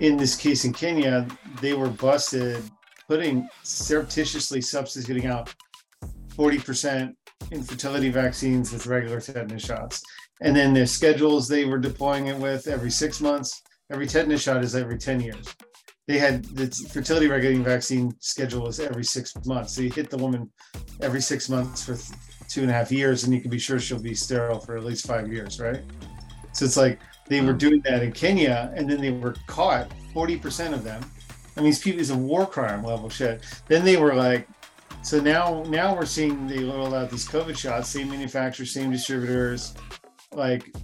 in this case in Kenya, they were busted putting surreptitiously substituting out 40% infertility vaccines with regular tetanus shots. And then their schedules they were deploying it with every six months, every tetanus shot is every 10 years. They had the fertility regulating vaccine schedule was every six months. So you hit the woman every six months for two and a half years, and you can be sure she'll be sterile for at least five years, right? So it's like they were hmm. doing that in Kenya, and then they were caught. Forty percent of them. I mean, these people is a war crime level shit. Then they were like, so now now we're seeing they roll out these COVID shots, same manufacturers, same distributors, like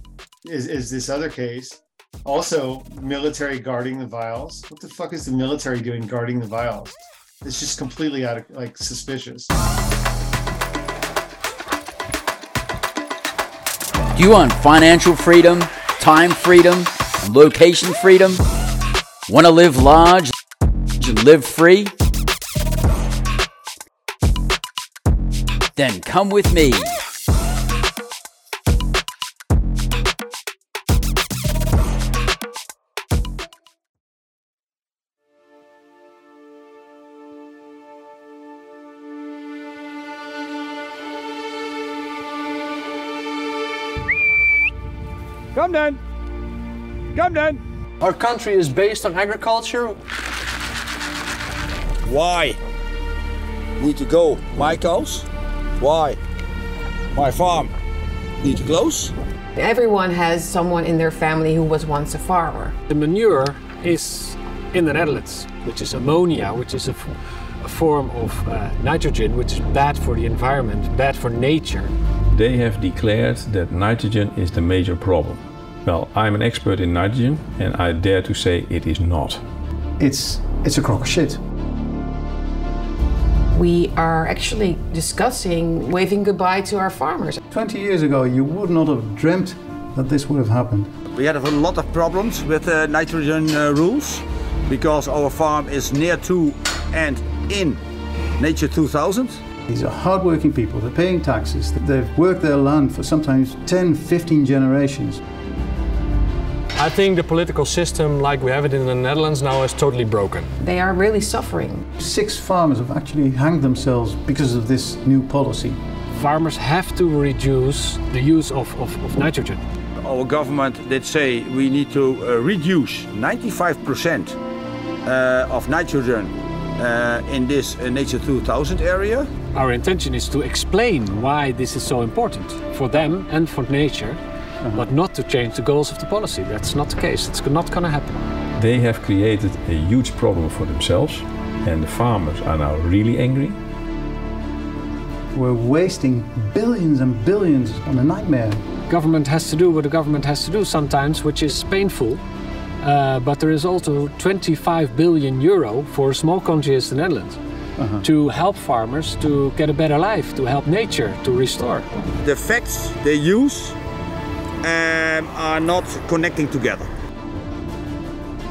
is is this other case. Also, military guarding the vials. What the fuck is the military doing guarding the vials? It's just completely out of like suspicious. Do you want financial freedom, time freedom, and location freedom? Want to live large and live free? Then come with me. Then. Come then. Our country is based on agriculture. Why? Need to go. My cows? Why? My farm? Need to close? Everyone has someone in their family who was once a farmer. The manure is in the Netherlands, which is ammonia, which is a, a form of uh, nitrogen, which is bad for the environment, bad for nature. They have declared that nitrogen is the major problem. Well, I'm an expert in nitrogen and I dare to say it is not. It's, it's a crock of shit. We are actually discussing waving goodbye to our farmers. 20 years ago, you would not have dreamt that this would have happened. We had a lot of problems with uh, nitrogen uh, rules because our farm is near to and in Nature 2000. These are hardworking people, they're paying taxes, they've worked their land for sometimes 10, 15 generations. I think the political system, like we have it in the Netherlands now, is totally broken. They are really suffering. Six farmers have actually hanged themselves because of this new policy. Farmers have to reduce the use of, of, of nitrogen. Our government did say we need to uh, reduce 95% uh, of nitrogen uh, in this uh, Nature 2000 area. Our intention is to explain why this is so important for them and for nature uh-huh. but not to change the goals of the policy. That's not the case. It's not going to happen. They have created a huge problem for themselves, and the farmers are now really angry. We're wasting billions and billions on a nightmare. Government has to do what the government has to do sometimes, which is painful. Uh, but there is also 25 billion euro for a small country as the Netherlands. Uh-huh. to help farmers to get a better life, to help nature to restore. The facts they use um, are not connecting together.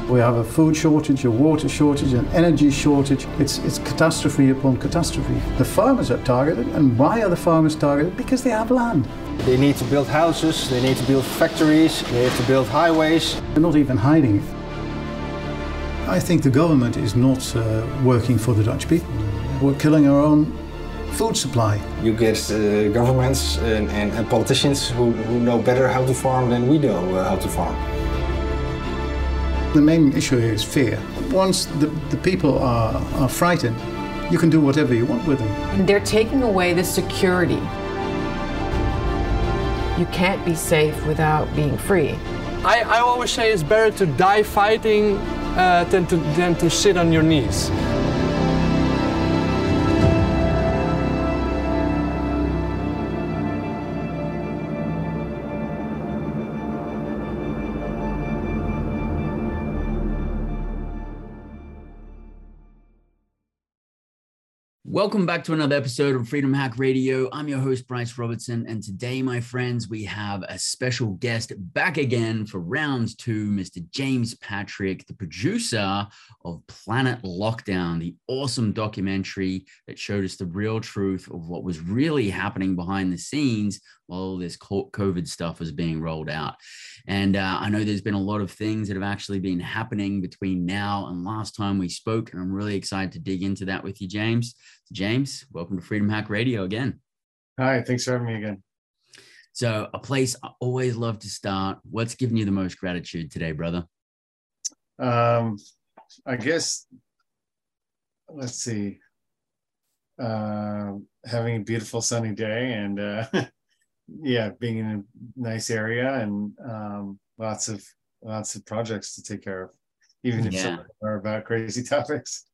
We have a food shortage, a water shortage, an energy shortage. It's, it's catastrophe upon catastrophe. The farmers are targeted, and why are the farmers targeted? Because they have land. They need to build houses, they need to build factories, they have to build highways. They're not even hiding it. I think the government is not uh, working for the Dutch people. We're killing our own food supply. You get uh, governments and, and, and politicians who, who, know better how to farm than we know uh, how to farm. The main issue here is fear. Once the, the people are, are frightened, you can do whatever you want with them. And they're taking away the security. You can't be safe without being free. I, I always say it's better to die fighting uh, than, to, than to sit on your knees. Welcome back to another episode of Freedom Hack Radio. I'm your host, Bryce Robertson. And today, my friends, we have a special guest back again for round two, Mr. James Patrick, the producer of Planet Lockdown, the awesome documentary that showed us the real truth of what was really happening behind the scenes while all this COVID stuff was being rolled out. And uh, I know there's been a lot of things that have actually been happening between now and last time we spoke. And I'm really excited to dig into that with you, James. James, welcome to Freedom Hack Radio again. Hi, thanks for having me again. So, a place I always love to start. What's giving you the most gratitude today, brother? Um, I guess, let's see, uh, having a beautiful sunny day and uh, yeah, being in a nice area and um, lots of lots of projects to take care of, even if yeah. some are about crazy topics.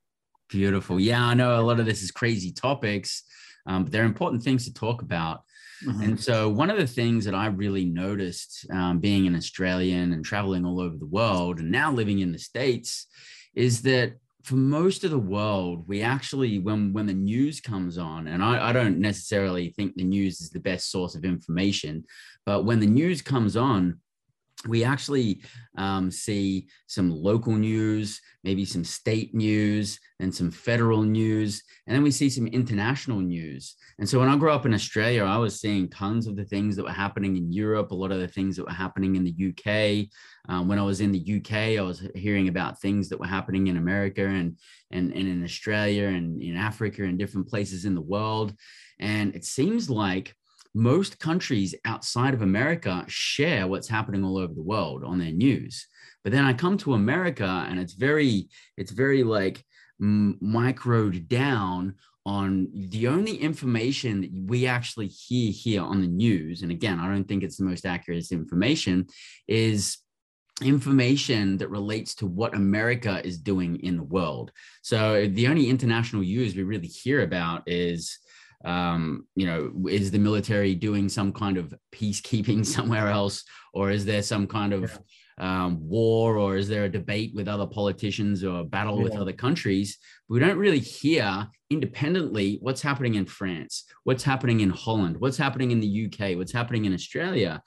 Beautiful. Yeah, I know a lot of this is crazy topics, um, but they're important things to talk about. Mm-hmm. And so, one of the things that I really noticed um, being an Australian and traveling all over the world and now living in the States is that for most of the world, we actually, when when the news comes on, and I, I don't necessarily think the news is the best source of information, but when the news comes on, we actually um, see some local news, maybe some state news, and some federal news, and then we see some international news. And so when I grew up in Australia, I was seeing tons of the things that were happening in Europe, a lot of the things that were happening in the UK. Um, when I was in the UK, I was hearing about things that were happening in America and, and, and in Australia and in Africa and different places in the world. And it seems like most countries outside of America share what's happening all over the world on their news. But then I come to America and it's very, it's very like microed down on the only information that we actually hear here on the news. And again, I don't think it's the most accurate information is information that relates to what America is doing in the world. So the only international news we really hear about is um, you know, is the military doing some kind of peacekeeping somewhere else, or is there some kind of um, war, or is there a debate with other politicians or a battle yeah. with other countries? We don't really hear independently what's happening in France, what's happening in Holland, what's happening in the UK, what's happening in Australia.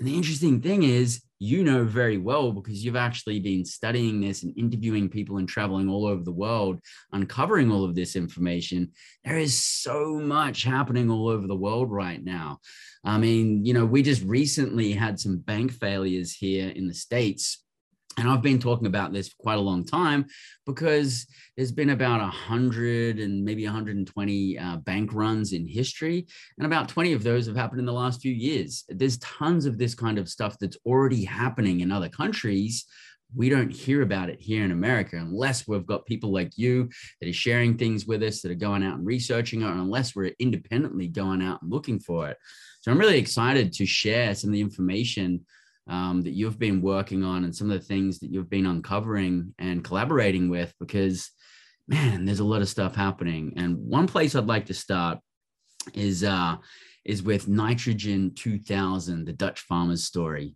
And the interesting thing is, you know very well because you've actually been studying this and interviewing people and traveling all over the world, uncovering all of this information. There is so much happening all over the world right now. I mean, you know, we just recently had some bank failures here in the States and I've been talking about this for quite a long time because there's been about 100 and maybe 120 uh, bank runs in history. And about 20 of those have happened in the last few years. There's tons of this kind of stuff that's already happening in other countries. We don't hear about it here in America unless we've got people like you that are sharing things with us, that are going out and researching it, or unless we're independently going out and looking for it. So I'm really excited to share some of the information um, that you've been working on and some of the things that you've been uncovering and collaborating with because man there's a lot of stuff happening. And one place i'd like to start is uh is with nitrogen 2000 the dutch farmers story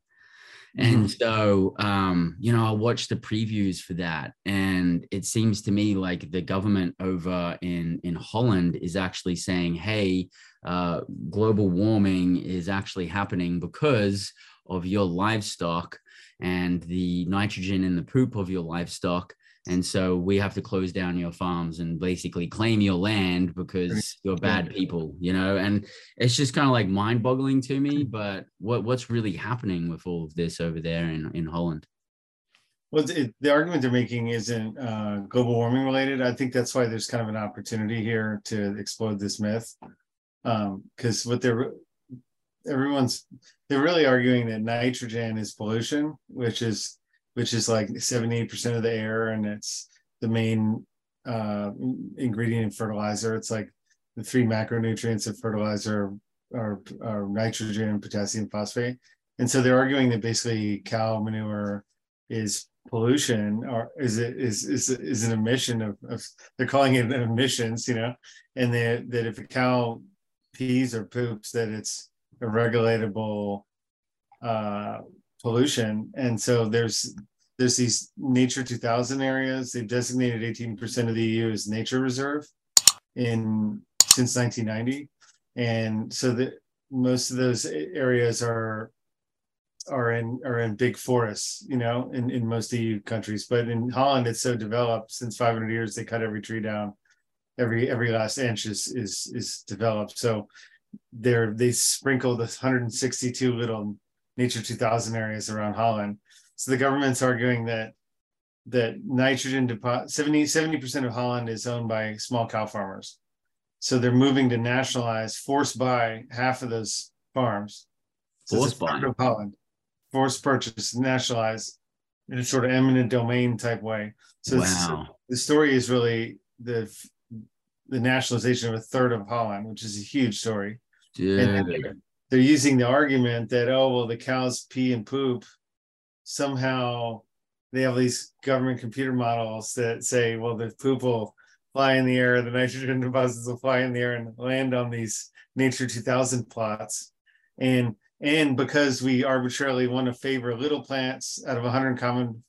and mm-hmm. so um you know i watched the previews for that and it seems to me like the government over in in holland is actually saying hey uh global warming is actually happening because of your livestock and the nitrogen in the poop of your livestock. And so we have to close down your farms and basically claim your land because you're bad people, you know? And it's just kind of like mind boggling to me. But what, what's really happening with all of this over there in, in Holland? Well, it, the argument they're making isn't uh, global warming related. I think that's why there's kind of an opportunity here to explode this myth. Because um, what they're everyone's they're really arguing that nitrogen is pollution, which is which is like 78% of the air and it's the main uh, ingredient in fertilizer. It's like the three macronutrients of fertilizer are, are nitrogen, potassium, phosphate. And so they're arguing that basically cow manure is pollution or is it is is is an emission of, of they're calling it emissions, you know, and that that if a cow pees or poops that it's a regulatable uh, pollution. And so there's there's these Nature 2000 areas. They've designated 18% of the EU as nature reserve. in since 1990, and so the most of those areas are are in are in big forests, you know, in, in most EU countries. But in Holland, it's so developed since 500 years, they cut every tree down. Every every last inch is is is developed. So they're they sprinkled 162 little Nature 2000 areas around Holland. So the government's arguing that that nitrogen deposit 70 70% of Holland is owned by small cow farmers. So they're moving to nationalize, force buy half of those farms. So force buy of Holland, force purchase, nationalize in a sort of eminent domain type way. So wow. the story is really the the nationalization of a third of Holland, which is a huge story. Dude. They're, they're using the argument that oh well the cows pee and poop somehow they have these government computer models that say well the poop will fly in the air, the nitrogen deposits will fly in the air and land on these Nature 2000 plots. And and because we arbitrarily want to favor little plants out of 100 common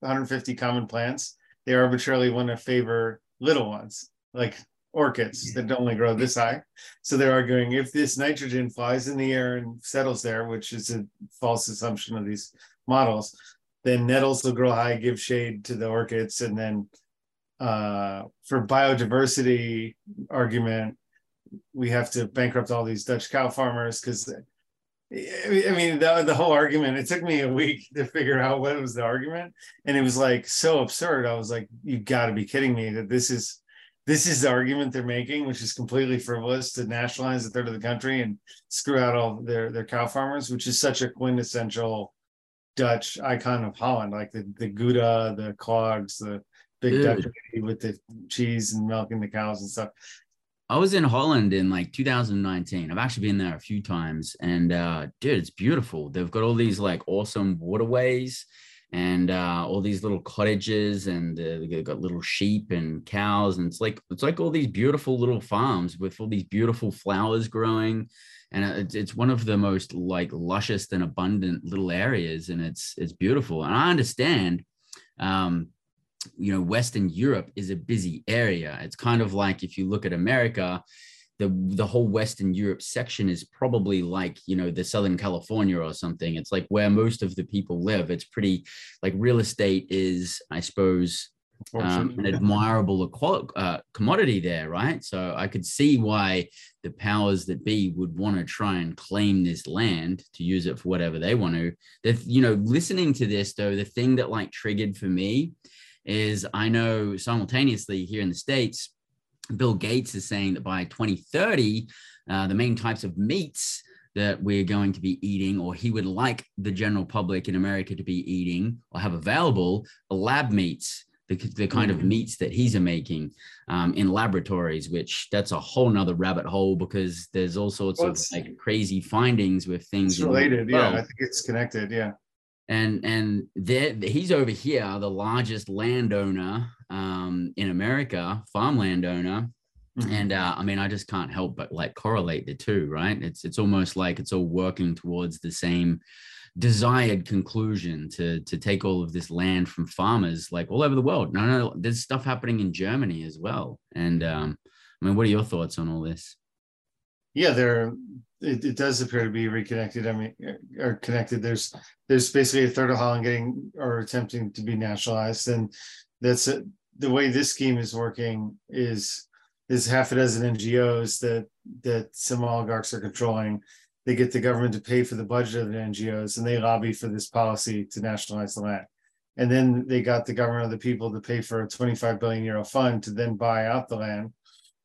150 common plants, they arbitrarily want to favor little ones like orchids that only grow this high. So they're arguing if this nitrogen flies in the air and settles there, which is a false assumption of these models, then nettles will grow high, give shade to the orchids, and then uh, for biodiversity argument, we have to bankrupt all these Dutch cow farmers because I mean the, the whole argument. It took me a week to figure out what was the argument, and it was like so absurd. I was like, "You got to be kidding me that this is this is the argument they're making, which is completely frivolous to nationalize a third of the country and screw out all their their cow farmers, which is such a quintessential Dutch icon of Holland, like the the Gouda, the clogs, the big Dude. Dutch with the cheese and milking the cows and stuff. I was in Holland in like 2019. I've actually been there a few times, and uh, dude, it's beautiful. They've got all these like awesome waterways and uh, all these little cottages, and uh, they've got little sheep and cows, and it's like it's like all these beautiful little farms with all these beautiful flowers growing, and it's it's one of the most like luscious and abundant little areas, and it's it's beautiful. And I understand. Um, you know western europe is a busy area it's kind of like if you look at america the the whole western europe section is probably like you know the southern california or something. It's like where most of the people live. It's pretty like real estate is i suppose um, an admirable uh, commodity there right? So i could see why the powers that be would want to try and claim this land to use it for whatever they want to. The, you know listening to this though the thing that like triggered for me is I know simultaneously here in the States, Bill Gates is saying that by 2030, uh, the main types of meats that we're going to be eating, or he would like the general public in America to be eating or have available, are lab meats. The, the kind of mm. meats that he's making um, in laboratories, which that's a whole nother rabbit hole because there's all sorts well, of like crazy findings with things. It's related, yeah. I think it's connected, yeah and and he's over here, the largest landowner um, in America, farmland owner. Mm-hmm. And uh, I mean, I just can't help but like correlate the two, right? It's it's almost like it's all working towards the same desired conclusion to to take all of this land from farmers like all over the world. No, no, there's stuff happening in Germany as well. And um, I mean, what are your thoughts on all this? Yeah, there it, it does appear to be reconnected. I mean, or connected. There's there's basically a third of Holland getting or attempting to be nationalized, and that's a, the way this scheme is working. Is is half a dozen NGOs that that some oligarchs are controlling. They get the government to pay for the budget of the NGOs, and they lobby for this policy to nationalize the land. And then they got the government of the people to pay for a 25 billion euro fund to then buy out the land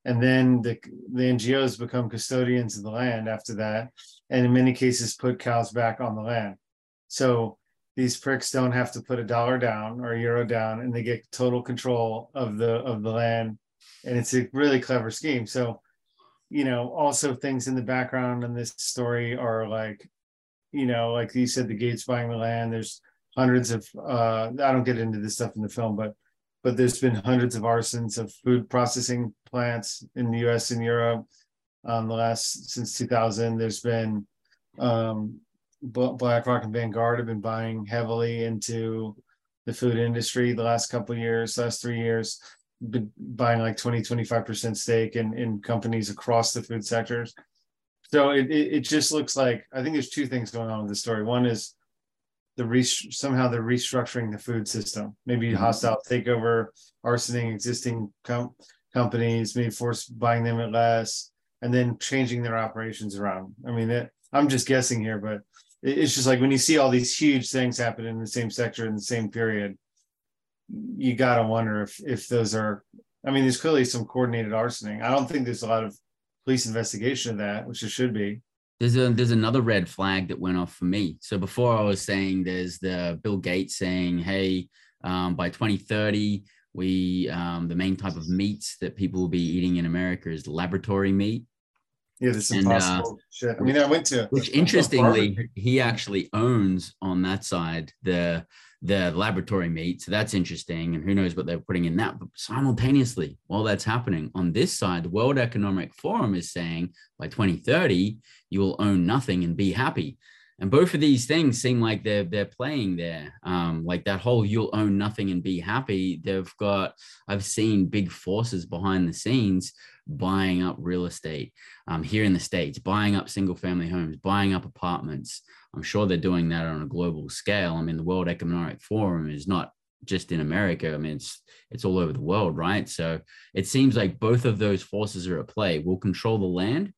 and then the, the NGOs become custodians of the land after that, and in many cases put cows back on the land. So these pricks don't have to put a dollar down or a euro down, and they get total control of the of the land, and it's a really clever scheme. So, you know, also things in the background in this story are like, you know, like you said, the Gates buying the land. There's hundreds of uh, I don't get into this stuff in the film, but but there's been hundreds of arsons of food processing plants in the U.S. and Europe um, the last since 2000. There's been um, BlackRock and Vanguard have been buying heavily into the food industry the last couple years, last three years. been buying like 20, 25% stake in, in companies across the food sectors. So it, it, it just looks like, I think there's two things going on with the story. One is the re- somehow they're restructuring the food system, maybe Mhm. hostile takeover, arsoning existing com- companies, maybe force buying them at less, and then changing their operations around. I mean, it, I'm just guessing here, but it's just like when you see all these huge things happen in the same sector in the same period, you gotta wonder if if those are. I mean, there's clearly some coordinated arsoning. I don't think there's a lot of police investigation of that, which there should be. There's a there's another red flag that went off for me. So before I was saying there's the Bill Gates saying, hey, um, by 2030, we um, the main type of meats that people will be eating in America is laboratory meat. Yeah, this And, uh, impossible shit. I mean, I went to Which interestingly, he actually owns on that side the the laboratory meat. So that's interesting. And who knows what they're putting in that. But simultaneously, while that's happening on this side, the World Economic Forum is saying by 2030, you will own nothing and be happy. And both of these things seem like they're they're playing there. Um, like that whole you'll own nothing and be happy. They've got, I've seen big forces behind the scenes buying up real estate um, here in the States, buying up single family homes, buying up apartments. I'm sure they're doing that on a global scale. I mean, the World Economic Forum is not just in America. I mean, it's it's all over the world, right? So it seems like both of those forces are at play. We'll control the land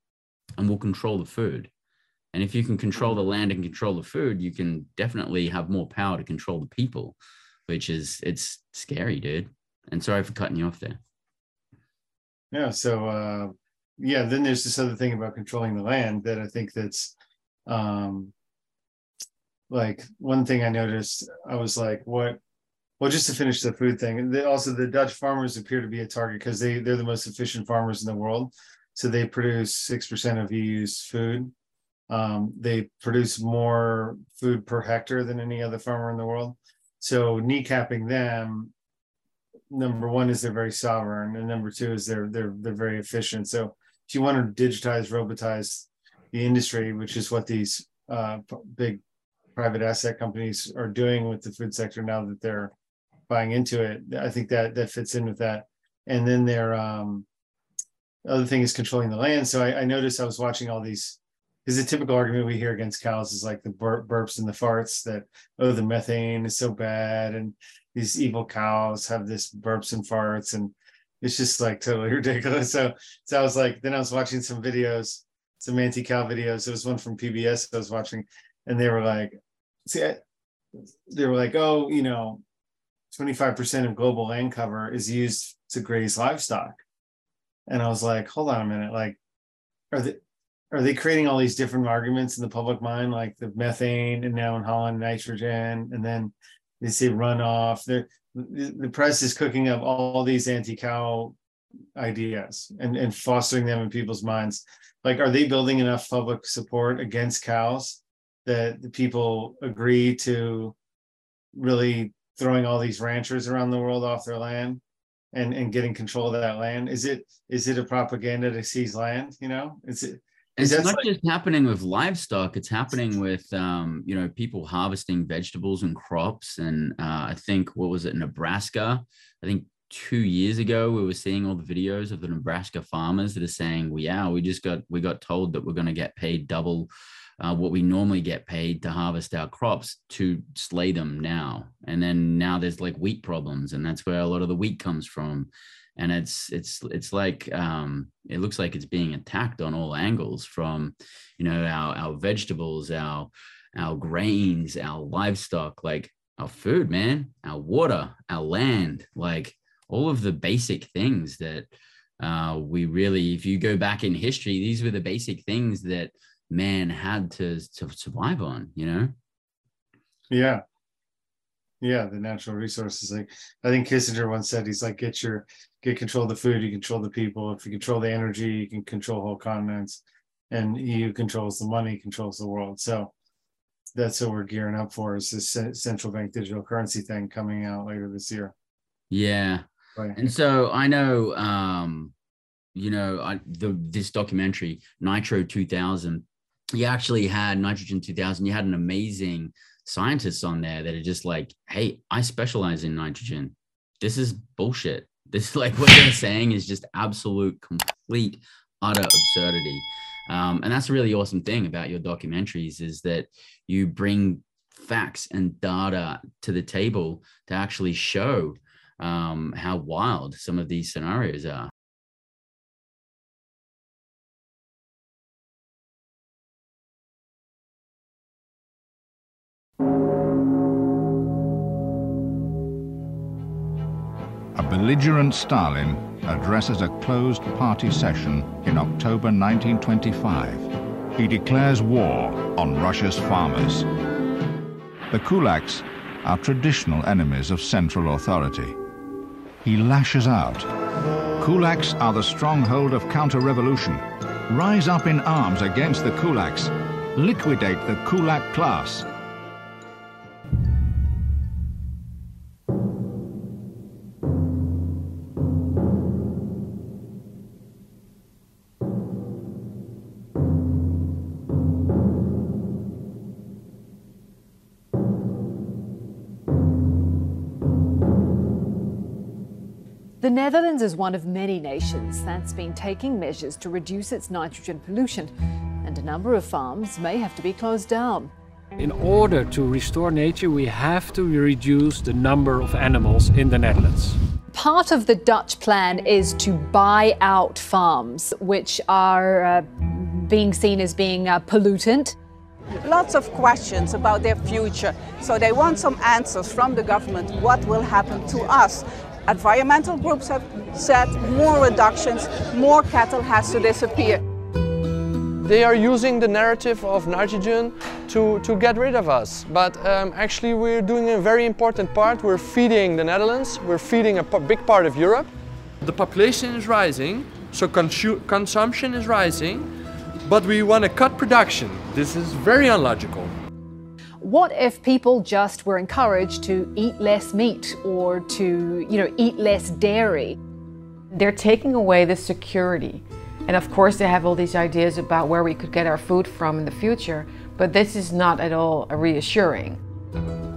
and we'll control the food. And if you can control the land and control the food, you can definitely have more power to control the people, which is it's scary, dude. And sorry for cutting you off there. Yeah. So uh, yeah, then there's this other thing about controlling the land that I think that's um, like one thing I noticed. I was like, what? Well, just to finish the food thing, and also the Dutch farmers appear to be a target because they they're the most efficient farmers in the world. So they produce six percent of EU's food. Um, they produce more food per hectare than any other farmer in the world. So kneecapping them number one is they're very sovereign, and number two is they're they're they're very efficient. So if you want to digitize, robotize the industry, which is what these uh, big private asset companies are doing with the food sector now that they're buying into it, I think that that fits in with that. And then their um, other thing is controlling the land. So I, I noticed I was watching all these. Because the typical argument we hear against cows is like the bur- burps and the farts that oh the methane is so bad and these evil cows have this burps and farts and it's just like totally ridiculous. So so I was like, then I was watching some videos, some anti-cow videos. There was one from PBS I was watching, and they were like, see, I, they were like, oh, you know, 25% of global land cover is used to graze livestock. And I was like, hold on a minute, like, are they are they creating all these different arguments in the public mind, like the methane and now in Holland nitrogen, and then they say runoff. The press is cooking up all these anti-cow ideas and, and fostering them in people's minds. Like, are they building enough public support against cows that the people agree to really throwing all these ranchers around the world off their land and, and getting control of that land? Is it is it a propaganda to seize land? You know, is it It's not like- just happening with livestock; it's happening with um, you know people harvesting vegetables and crops. And uh, I think what was it, Nebraska? I think two years ago we were seeing all the videos of the Nebraska farmers that are saying, "Well, yeah, we just got we got told that we're going to get paid double uh, what we normally get paid to harvest our crops to slay them now." And then now there's like wheat problems, and that's where a lot of the wheat comes from and it's it's it's like um, it looks like it's being attacked on all angles from you know our our vegetables our our grains our livestock like our food man our water our land like all of the basic things that uh, we really if you go back in history these were the basic things that man had to to survive on you know Yeah. Yeah, the natural resources. Like I think Kissinger once said, he's like, get your get control of the food, you control the people. If you control the energy, you can control whole continents. And EU controls the money, controls the world. So that's what we're gearing up for is this central bank digital currency thing coming out later this year. yeah Right. And so I know, um, you know, I, the this documentary Nitro 2000. You actually had Nitrogen 2000. You had an amazing scientists on there that are just like, hey, I specialize in nitrogen. This is bullshit. This like what they're saying is just absolute, complete, utter absurdity. Um, and that's a really awesome thing about your documentaries is that you bring facts and data to the table to actually show um, how wild some of these scenarios are. Belligerent Stalin addresses a closed party session in October 1925. He declares war on Russia's farmers. The kulaks are traditional enemies of central authority. He lashes out. Kulaks are the stronghold of counter-revolution. Rise up in arms against the kulaks. Liquidate the kulak class. Netherlands is one of many nations that's been taking measures to reduce its nitrogen pollution, and a number of farms may have to be closed down. In order to restore nature, we have to reduce the number of animals in the Netherlands. Part of the Dutch plan is to buy out farms, which are uh, being seen as being uh, pollutant. Lots of questions about their future. So they want some answers from the government. What will happen to us? Environmental groups have said more reductions, more cattle has to disappear. They are using the narrative of nitrogen to, to get rid of us. But um, actually we're doing a very important part. We're feeding the Netherlands, we're feeding a big part of Europe. The population is rising, so consumption is rising, but we want to cut production. This is very unlogical. What if people just were encouraged to eat less meat or to, you know, eat less dairy? They're taking away the security. And of course, they have all these ideas about where we could get our food from in the future, but this is not at all reassuring.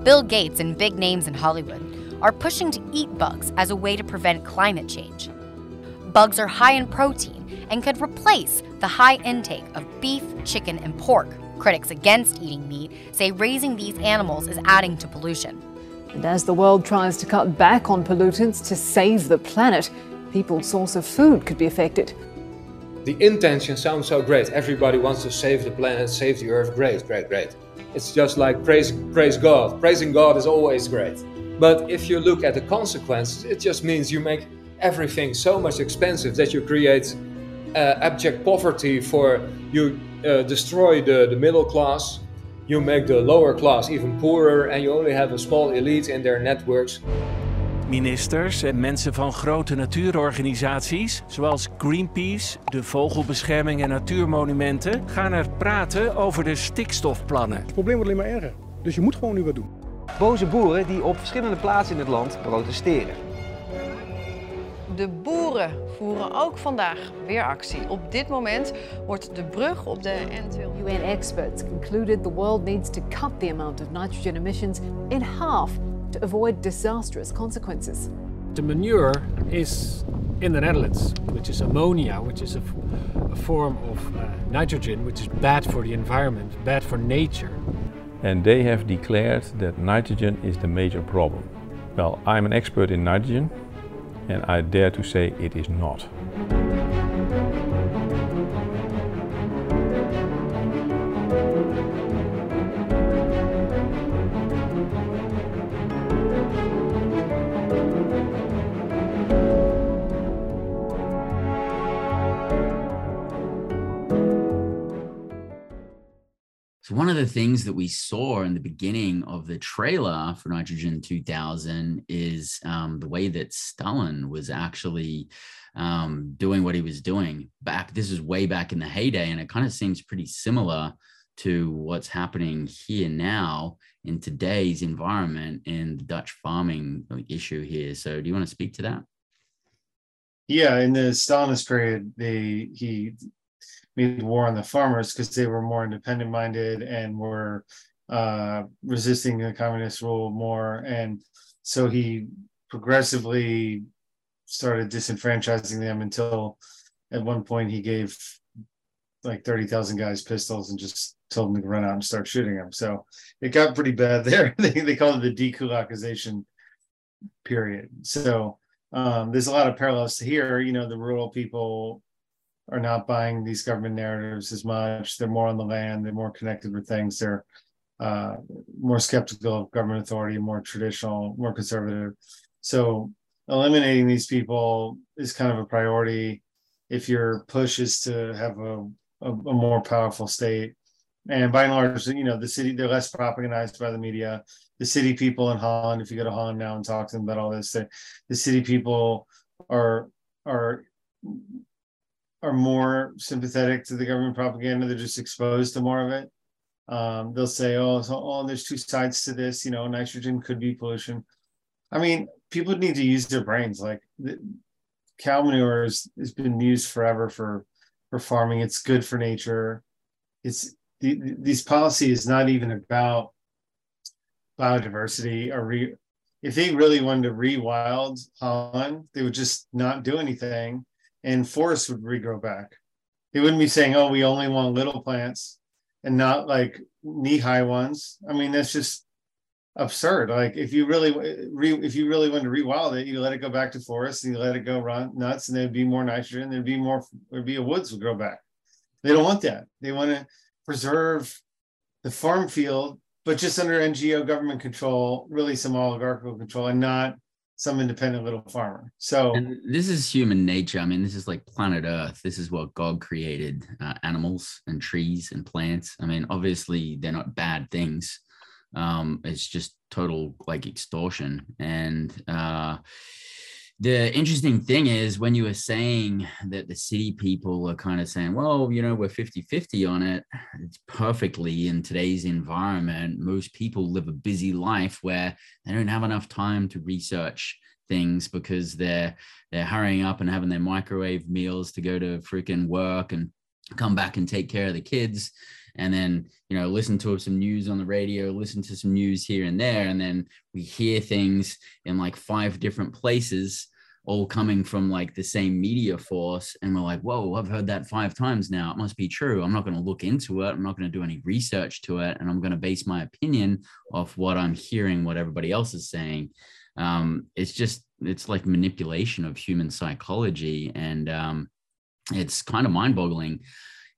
Bill Gates and big names in Hollywood are pushing to eat bugs as a way to prevent climate change. Bugs are high in protein and could replace the high intake of beef, chicken, and pork. Critics against eating meat say raising these animals is adding to pollution. And as the world tries to cut back on pollutants to save the planet, people's source of food could be affected. The intention sounds so great. Everybody wants to save the planet, save the earth. Great, great, great. It's just like praise, praise God. Praising God is always great. But if you look at the consequences, it just means you make everything so much expensive that you create uh, abject poverty for you uh, destroy the, the middle class, you make the lower class even poorer, and you only have a small elite in their networks. Ministers en mensen van grote natuurorganisaties, zoals Greenpeace, de Vogelbescherming en Natuurmonumenten, gaan er praten over de stikstofplannen. Het probleem wordt alleen maar erger. Dus je moet gewoon nu wat doen. Boze boeren die op verschillende plaatsen in het land protesteren. De boeren voeren ook vandaag weer actie. Op dit moment wordt de brug op de N200. UN experts concluded the world needs to cut the amount of nitrogen emissions in half to avoid disastrous consequences. The manure is in the Netherlands, which is ammonia, which is a, a form of uh, nitrogen, which is bad for the environment, bad for nature. And they have declared that nitrogen is the major problem. Well, I'm an expert in nitrogen, and I dare to say it is not. So one of the things that we saw in the beginning of the trailer for Nitrogen 2000 is um, the way that Stalin was actually um, doing what he was doing back. This is way back in the heyday, and it kind of seems pretty similar to what's happening here now in today's environment in the Dutch farming issue here. So, do you want to speak to that? Yeah, in the Stalinist period, they he made war on the farmers because they were more independent minded and were uh, resisting the communist rule more. And so he progressively started disenfranchising them until at one point he gave like 30,000 guys pistols and just told them to run out and start shooting them. So it got pretty bad there. they, they call it the dekulakization period. So um, there's a lot of parallels here. You know, the rural people are not buying these government narratives as much. They're more on the land. They're more connected with things. They're uh, more skeptical of government authority, more traditional, more conservative. So eliminating these people is kind of a priority if your push is to have a, a, a more powerful state. And by and large, you know, the city, they're less propagandized by the media. The city people in Holland, if you go to Holland now and talk to them about all this, the city people are are are more sympathetic to the government propaganda. They're just exposed to more of it. Um, they'll say, "Oh, so, oh, there's two sides to this. You know, nitrogen could be pollution." I mean, people need to use their brains. Like the, cow manure has, has been used forever for for farming. It's good for nature. It's the, these policies not even about biodiversity or re, if they really wanted to rewild Holland, they would just not do anything and forests would regrow back. They wouldn't be saying, oh, we only want little plants and not like knee high ones. I mean, that's just absurd. Like if you really re, if you really want to rewild it, you let it go back to forest and you let it go run nuts, and there'd be more nitrogen. There'd be more. There'd be a woods would grow back. They don't want that. They want to preserve the farm field, but just under NGO government control, really some oligarchical control, and not some independent little farmer. So and this is human nature. I mean, this is like planet Earth. This is what God created: uh, animals and trees and plants. I mean, obviously they're not bad things um, it's just total like extortion. And uh, the interesting thing is when you were saying that the city people are kind of saying, well, you know, we're 50 50 on it, it's perfectly in today's environment. Most people live a busy life where they don't have enough time to research things because they're they're hurrying up and having their microwave meals to go to freaking work and come back and take care of the kids and then you know listen to some news on the radio listen to some news here and there and then we hear things in like five different places all coming from like the same media force and we're like whoa i've heard that five times now. It must be true. I'm not going to look into it. I'm not going to do any research to it and i'm going to base my opinion off what i'm hearing what everybody else is saying. Um, it's just it's like manipulation of human psychology and um, it's kind of mind-boggling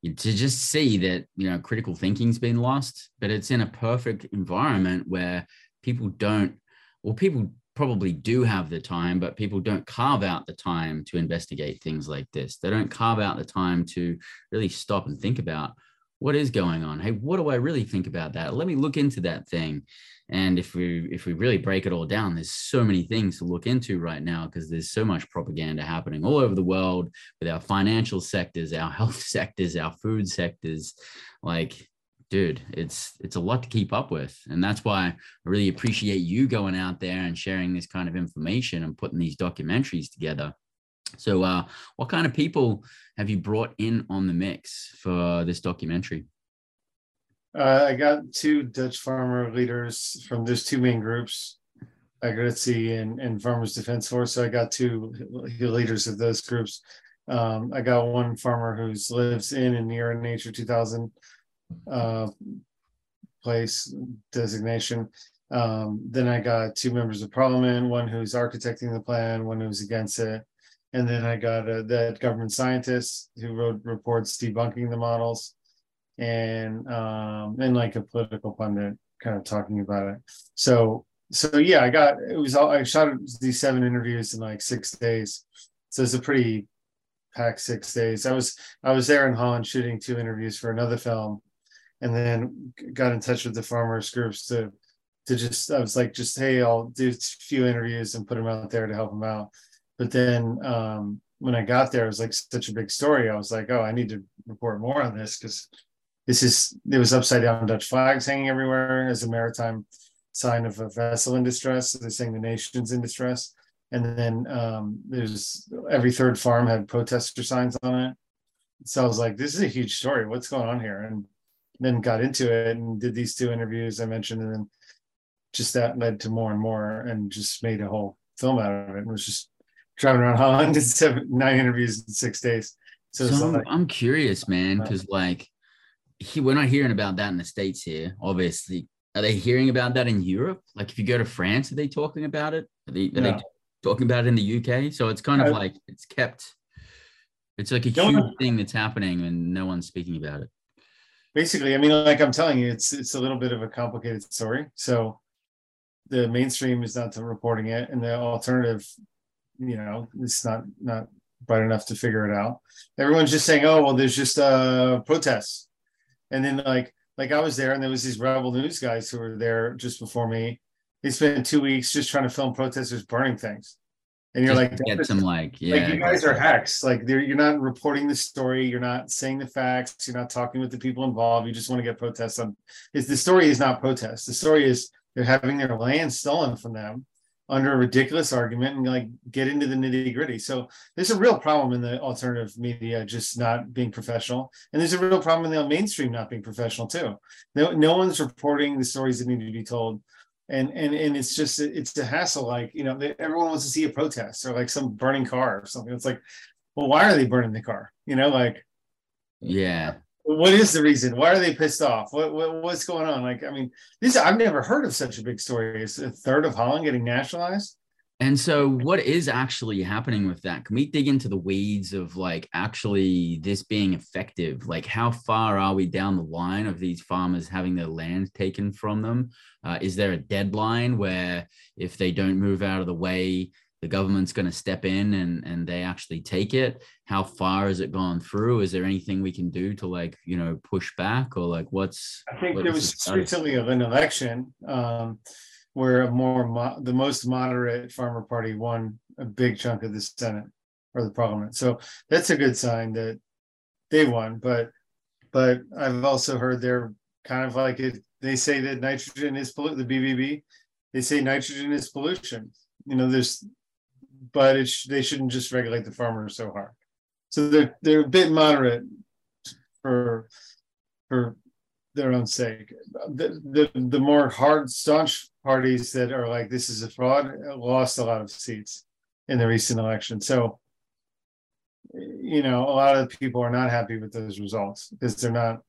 to just see that you know critical thinking's been lost but it's in a perfect environment where people don't well people probably do have the time but people don't carve out the time to investigate things like this. They don't carve out the time to really stop and think about what is going on? Hey what do i really think about that? Let me look into that thing. And if we if we really break it all down there's so many things to look into right now because there's so much propaganda happening all over the world with our financial sectors our health sectors our food sectors. Like dude it's it's a lot to keep up with. And that's why i really appreciate you going out there and sharing this kind of information and putting these documentaries together so uh what kind of people have you brought in on the mix for this documentary uh, I got two Dutch farmer leaders from those two main groups, Agractie and, and Farmers Defense Force. So I got two leaders of those groups. Um, I got one farmer who lives in and near Nature 2000 uh, place designation. Um, then I got two members of parliament, one who's architecting the plan, one who's against it. And then I got a, that government scientist who wrote reports debunking the models. And um and like a political pundit kind of talking about it. So so yeah i got it was all i shot these seven interviews in like six days. So it's a pretty packed six days. I was i was there in holland shooting two interviews for another film. And then got in touch with the farmers groups to to just i was like just hey i'll do a few interviews and put them out there to help them out but then um when i got there it was like such a big story i was like oh i need to report more on this because this is there was upside down Dutch flags hanging everywhere as a maritime sign of a vessel in distress. So they're saying the nation's in distress. And then um, there's every third farm had protester signs on it. So I was like, this is a huge story. What's going on here? And then got into it and did these two interviews I mentioned, and then just that led to more and more, and just made a whole film out of it. It was just driving around Holland did seven nine interviews in six days. So, So, like, I'm curious, uh, man, uh, because like he, we're not hearing about that in the states here. Obviously, are they hearing about that in Europe? Like, if you go to France, are they talking about it? Are they, are No. they talking about it in the UK? So it's kind of I- like it's kept. It's like a huge one- thing that's happening, and no one's speaking about it. basically, I mean, like I'm telling you, it's it's a little bit of a complicated story. So the mainstream is not reporting it, and the alternative, you know, it's not not bright enough to figure it out. Everyone's just saying, "Oh, well, there's just uh protests," and then like like I was there, and there was these rebel news guys who were there just before me. They spent two weeks just trying to film protesters burning things, and you're Just like, get some like yeah, like you guys are hacks. Like they're, you're not reporting the story. You're not saying the facts. You're not talking with the people involved. You just want to get protests on. Is the story is not protest. The story is they're having their land stolen from them under a ridiculous argument and like get into the nitty gritty. So there's a real problem in the alternative media just not being professional, and there's a real problem in the mainstream not being professional too. No, no one's reporting the stories that need to be told and and and it's just it's a hassle like you know everyone wants to see a protest or like some burning car or something it's like well why are they burning the car you know like yeah. What is the reason why are they pissed off what, what what's going on like i mean this i've never heard of such a big story is a third of holland getting nationalized And so, what is actually happening with that? Can we dig into the weeds of like actually this being effective? Like, how far are we down the line of these farmers having their land taken from them? Uh, is there a deadline where if they don't move out of the way, the government's going to step in and and they actually take it? How far has it gone through? Is there anything we can do to like you know push back or like what's? i think what there was recently of an election um where a more mo- the most moderate farmer party won a big chunk of the senate or the parliament so that's a good sign that they won but but i've also heard they're kind of like it they say that nitrogen is pollution the bbb they say nitrogen is pollution you know there's but sh- they shouldn't just regulate the farmers so hard. So they're they're a bit moderate for for their own sake. The the, the more hard staunch parties that are like this is a fraud lost a lot of seats in the recent election. So you know a lot of people are not happy with those results because they're not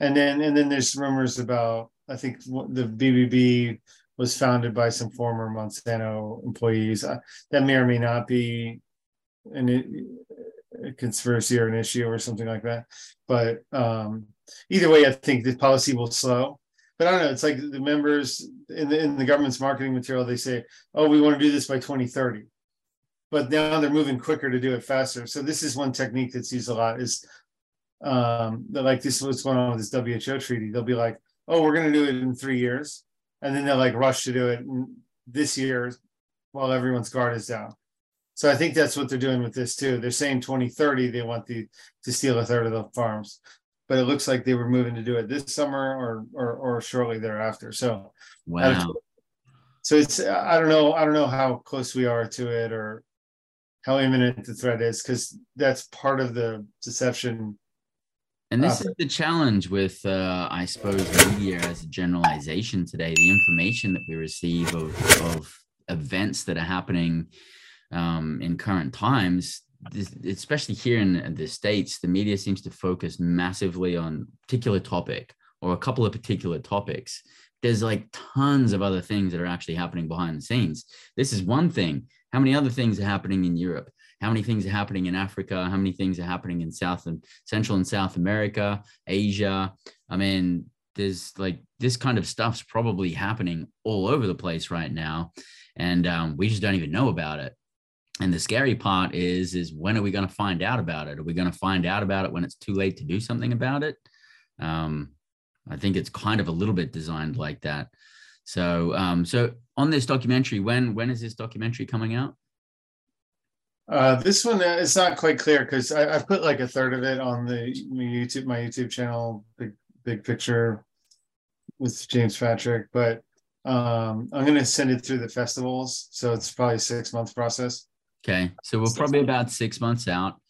and then and then there's rumors about i think the bbb was founded by some former monsanto employees Uh, that may or may not be an, a conspiracy or an issue or something like that but um either way i think the policy will slow but i don't know it's like the members in the in the government's marketing material they say oh we want to do this by 2030 but now they're moving quicker to do it faster. So this is one technique that's used a lot is um like this is what's going on with this WHO treaty. They'll be like, oh, we're gonna do it in three years, and then they'll like rush to do it this year while everyone's guard is down. So I think that's what they're doing with this too. They're saying 2030 they want the to steal a third of the farms, but it looks like they were moving to do it this summer or or, or shortly thereafter. So Wow. so it's I don't know I don't know how close we are to it or how imminent the threat is because that's part of the deception. And this Uh, is the challenge with, uh, I suppose, media as a generalization today. The information that we receive of, of events that are happening um, in current times, this, especially here in the States, the media seems to focus massively on a particular topic or a couple of particular topics. There's like tons of other things that are actually happening behind the scenes. This is one thing. How many other things are happening in Europe? How many things are happening in Africa? How many things are happening in South and Central and South America, Asia? I mean, there's like this kind of stuff's probably happening all over the place right now, and um, we just don't even know about it. And the scary part is, is when are we going to find out about it? Are we going to find out about it when it's too late to do something about it? Um, I think it's kind of a little bit designed like that. So, um, so on this documentary, when when is this documentary coming out? Uh, this one uh, it's not quite clear because I've put like a third of it on the my YouTube my YouTube channel, big big picture with James Patrick, but um, I'm gonna send it through the festivals, so it's probably a six month process. Okay, so we're probably about six months out.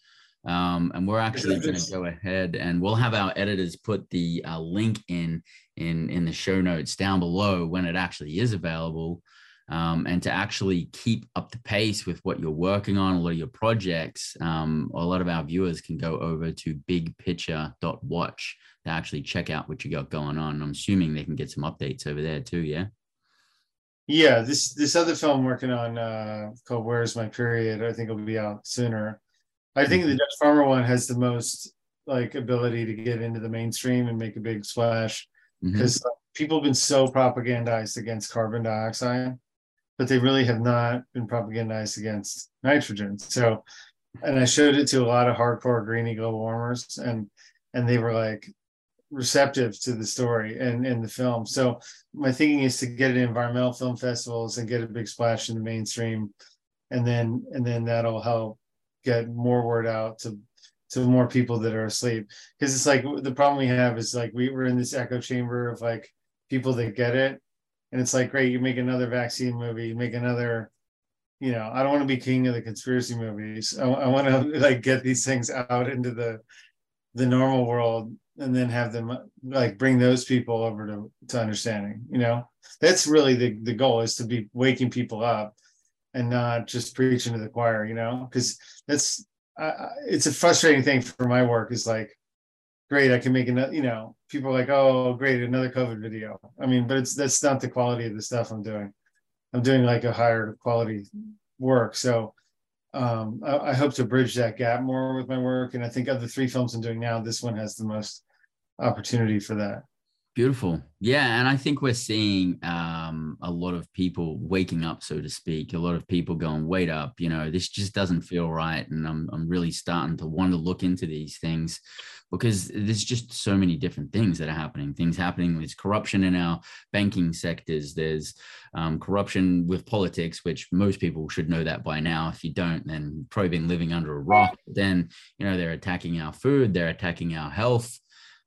Um, and we're actually going to go ahead and we'll have our editors put the uh, link in in in the show notes down below when it actually is available. Um, and to actually keep up the pace with what you're working on, a lot of your projects, um, a lot of our viewers can go over to bigpicture.watch to actually check out what you got going on. I'm assuming they can get some updates over there too. Yeah. Yeah, this this other film I'm working on uh, called "Where's My Period" I think it'll be out sooner. I think the Dutch Farmer one has the most like ability to get into the mainstream and make a big splash because mm-hmm. people have been so propagandized against carbon dioxide but they really have not been propagandized against nitrogen. So, and I showed it to a lot of hardcore greeny global warmers, and and they were like receptive to the story and in the film. So my thinking is to get it in environmental film festivals and get a big splash in the mainstream, and then and then that'll help get more word out to to more people that are asleep. Because it's like the problem we have is like we were in this echo chamber of like people that get it and it's like great you make another vaccine movie you make another you know i don't want to be king of the conspiracy movies. I, I want to like get these things out into the the normal world and then have them like bring those people over to, to understanding you know? That's really the, the goal is to be waking people up and not just preaching to the choir you know? Because that's uh, it's a frustrating thing for my work is like great i can make another you know people are like oh great another covid video. I mean but it's that's not the quality of the stuff i'm doing. I'm doing like a higher quality work. So um, I, I, hope to bridge that gap more with my work and i think of the three films i'm doing now this one has the most opportunity for that Beautiful. Yeah. And I think we're seeing um, a lot of people waking up, so to speak, a lot of people going, wait up, you know, this just doesn't feel right. And I'm, I'm really starting to want to look into these things because there's just so many different things that are happening. Things happening. There's corruption in our banking sectors. There's um, corruption with politics, which most people should know that by now. If you don't, then probably been living under a rock. Then, you know, they're attacking our food, they're attacking our health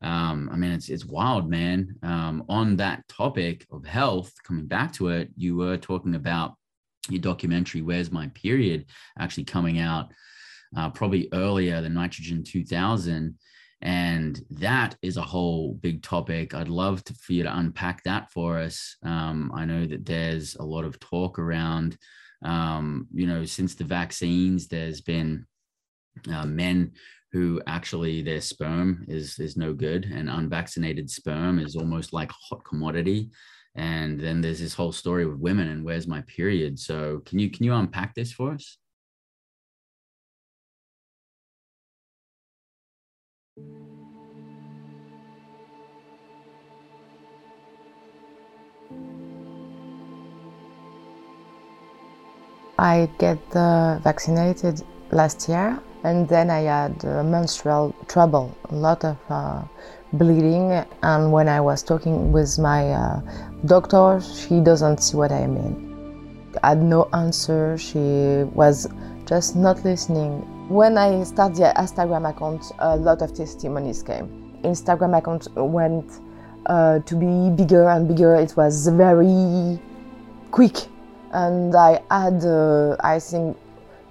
um, I mean, it's it's wild, man. Um, on that topic of health, coming back to it, you were talking about your documentary "Where's My Period" actually coming out uh, probably earlier than Nitrogen 2000, and that is a whole big topic. I'd love to, for you to unpack that for us. Um, I know that there's a lot of talk around, um, you know, since the vaccines, there's been uh, men who actually their sperm is is no good and unvaccinated sperm is almost like hot commodity. And then there's this whole story with women and where's my period. So can you can you unpack this for us? I get vaccinated last year and then I had uh, menstrual trouble, a lot of uh, bleeding. And when I was talking with my uh, doctor, she doesn't see what I mean. I had no answer. She was just not listening. When I started the Instagram account, a lot of testimonies came. Instagram account went uh, to be bigger and bigger. It was very quick, and I had, uh, I think,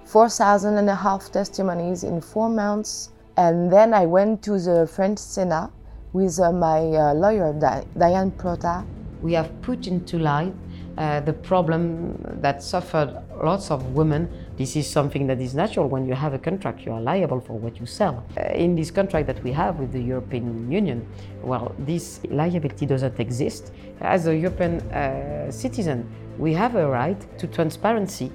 4,000 and a half testimonies in four months. And then I went to the French Senate with uh, my uh, lawyer, Di- Diane Protat. We have put into light uh, the problem that suffered lots of women. This is something that is natural. When you have a contract, you are liable for what you sell. Uh, in this contract that we have with the European Union, well, this liability doesn't exist. As a European uh, citizen, we have a right to transparency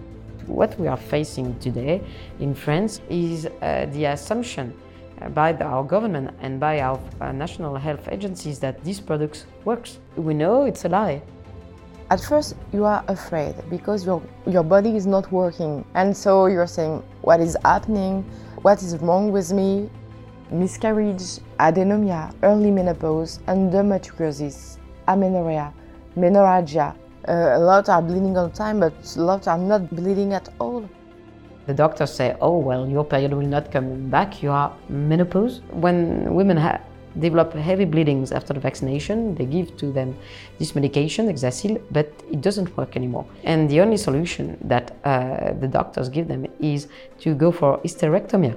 what we are facing today in France is uh, the assumption uh, by our government and by our uh, national health agencies that this product works. We know it's a lie. At first, you are afraid because your, your body is not working. And so you're saying, What is happening? What is wrong with me? Miscarriage, adenomia, early menopause, endometriosis, amenorrhea, menorrhagia, a lot are bleeding all the time, but a lot are not bleeding at all. The doctors say, oh, well, your period will not come back, you are menopause. When women develop heavy bleedings after the vaccination, they give to them this medication, Exacyl, but it doesn't work anymore. And the only solution that uh, the doctors give them is to go for hysterectomy.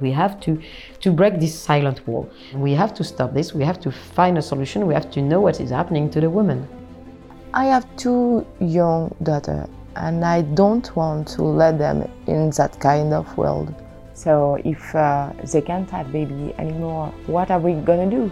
We have to, to break this silent wall. We have to stop this. We have to find a solution. We have to know what is happening to the women. I have two young daughters and I don't want to let them in that kind of world. So if uh, they can't have baby anymore, what are we gonna do?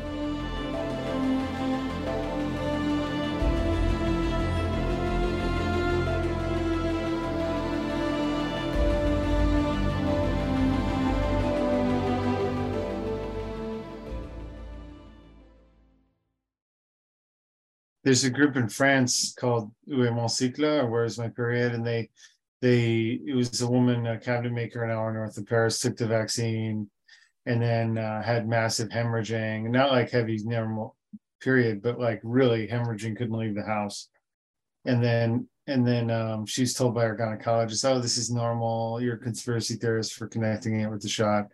There's a group in France called mon cycle or Where's My Period, and they they it was a woman, a cabinet maker, an hour north of Paris, took the vaccine, and then uh, had massive hemorrhaging, not like heavy normal period, but like really hemorrhaging, couldn't leave the house, and then and then um, she's told by her gynecologist, "Oh, this is normal. You're a conspiracy theorist for connecting it with the shot,"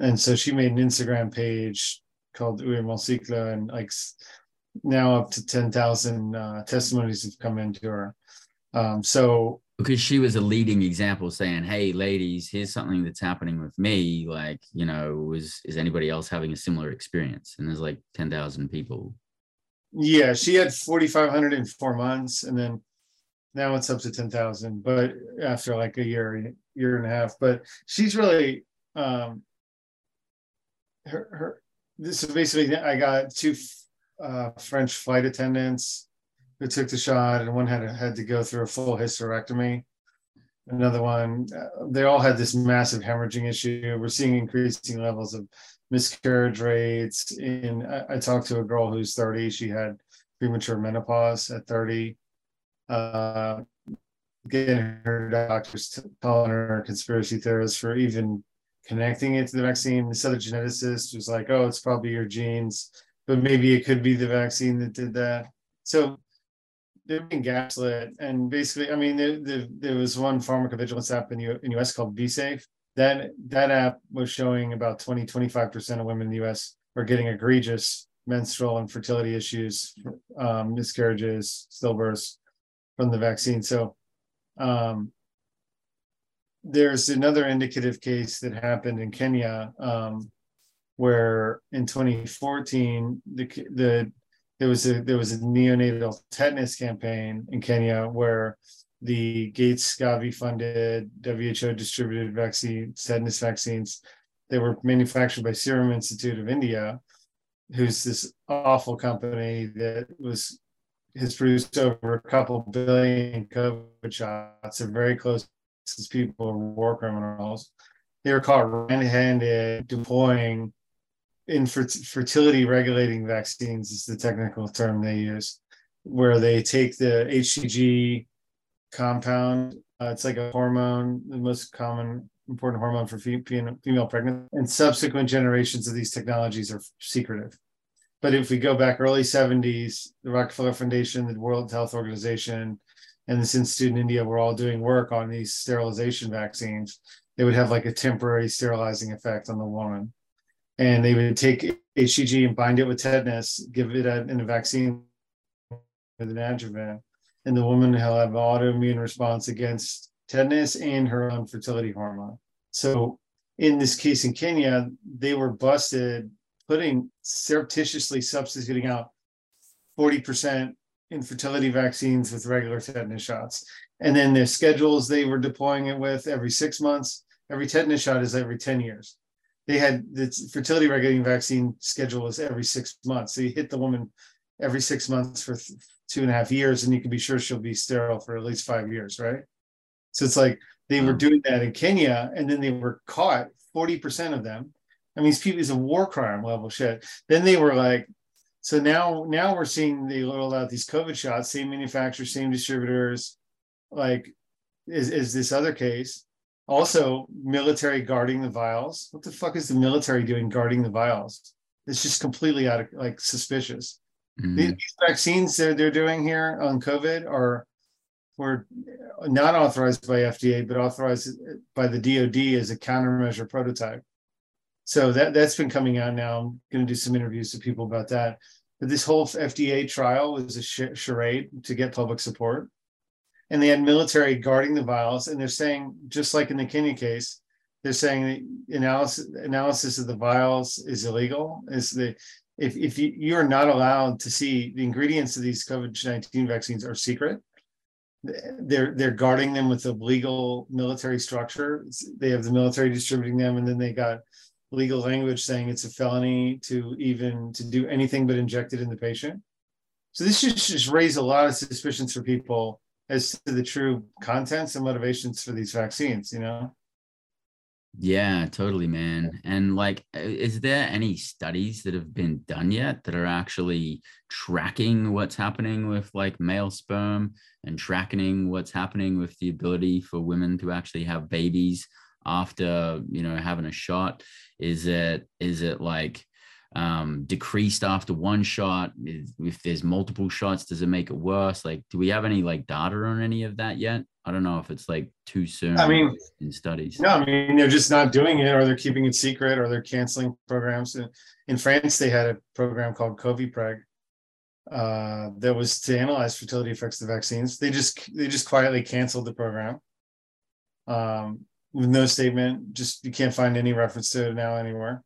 and so she made an Instagram page called mon cycle, and like now up to 10,000 uh, testimonies have come into her. Um, so because she was a leading example saying, Hey ladies, here's something that's happening with me. Like, you know, was, is anybody else having a similar experience? And there's like 10,000 people. Yeah. She had 4,500 in four months and then now it's up to 10,000, but after like a year, year and a half, but she's really, um, her, her, this is basically, I got two uh, French flight attendants who took the shot, and one had had to go through a full hysterectomy. Another one, uh, they all had this massive hemorrhaging issue. We're seeing increasing levels of miscarriage rates. In I, I talked to a girl who's 30. She had premature menopause at 30. Uh, getting her doctors calling her conspiracy theorist for even connecting it to the vaccine. This other geneticist was like, "Oh, it's probably your genes." But maybe it could be the vaccine that did that. So they're being gaslit. And basically, I mean, there, there, there was one pharmacovigilance app in, in US called VSafe. That, that app was showing about 20, 25% of women in the US are getting egregious menstrual and fertility issues, um, miscarriages, stillbirths from the vaccine. So um, there's another indicative case that happened in Kenya um, where in 2014 the the there was a there was a neonatal tetanus campaign in Kenya where the Gates Gavi funded WHO distributed vaccine tetanus vaccines they were manufactured by Serum Institute of India who's this awful company that was has produced over a couple billion COVID shots. They're very close to people are war criminals. They were caught red-handed deploying infertility regulating vaccines is the technical term they use, where they take the HCG compound. Uh, it's like a hormone, the most common important hormone for female pregnancy. And subsequent generations of these technologies are secretive. But if we go back early 70s, the Rockefeller Foundation, the World Health Organization, and this institute in India were all doing work on these sterilization vaccines. They would have like a temporary sterilizing effect on the woman and they would take HCG and bind it with tetanus, give it a, in a vaccine with an adjuvant, and the woman will have an autoimmune response against tetanus and her own fertility hormone. So in this case in Kenya, they were busted putting surreptitiously substituting out 40% infertility vaccines with regular tetanus shots. And then the schedules they were deploying it with every six months, every tetanus shot is every 10 years they had the fertility regulating vaccine schedule was every six months. So you hit the woman every six months for th- two and a half years, and you can be sure she'll be sterile for at least five years, right? So it's like they were doing that in Kenya, and then they were caught. Forty percent of them. I mean, people is a war crime level shit. Then they were like, so now now we're seeing they roll out these COVID shots, same manufacturers, same distributors, like is is this other case also, military guarding the vials. What the fuck is the military doing guarding the vials? It's just completely out of like suspicious. Mm-hmm. These vaccines that they're doing here on COVID are were not authorized by FDA, but authorized by the DoD as a countermeasure prototype. So that that's been coming out now. I'm going to do some interviews with people about that. But this whole FDA trial was a charade to get public support and they had military guarding the vials. And they're saying, just like in the Kenya case, they're saying the analysis analysis of the vials is illegal. Is the if if you, you are not allowed to see the ingredients of these COVID-19 vaccines are secret. They're they're guarding them with a legal military structure. They have the military distributing them, and then they got legal language saying it's a felony to even to do anything but inject it in the patient. So this should just raised a lot of suspicions for people as to the true contents and motivations for these vaccines, you know? Yeah, totally, man. And like, is there any studies that have been done yet that are actually tracking what's happening with like male sperm and tracking what's happening with the ability for women to actually have babies after, you know, having a shot? Is it, is it like, um, decreased after one shot? If there's multiple shots, does it make it worse? Like, do we have any like data on any of that yet? I don't know if it's like too soon. I mean, in studies. No, I mean they're just not doing it, or they're keeping it secret, or they're canceling programs. In France, they had a program called Covipreg uh, that was to analyze fertility effects of the vaccines. They just they just quietly canceled the program um, with no statement. Just you can't find any reference to it now anywhere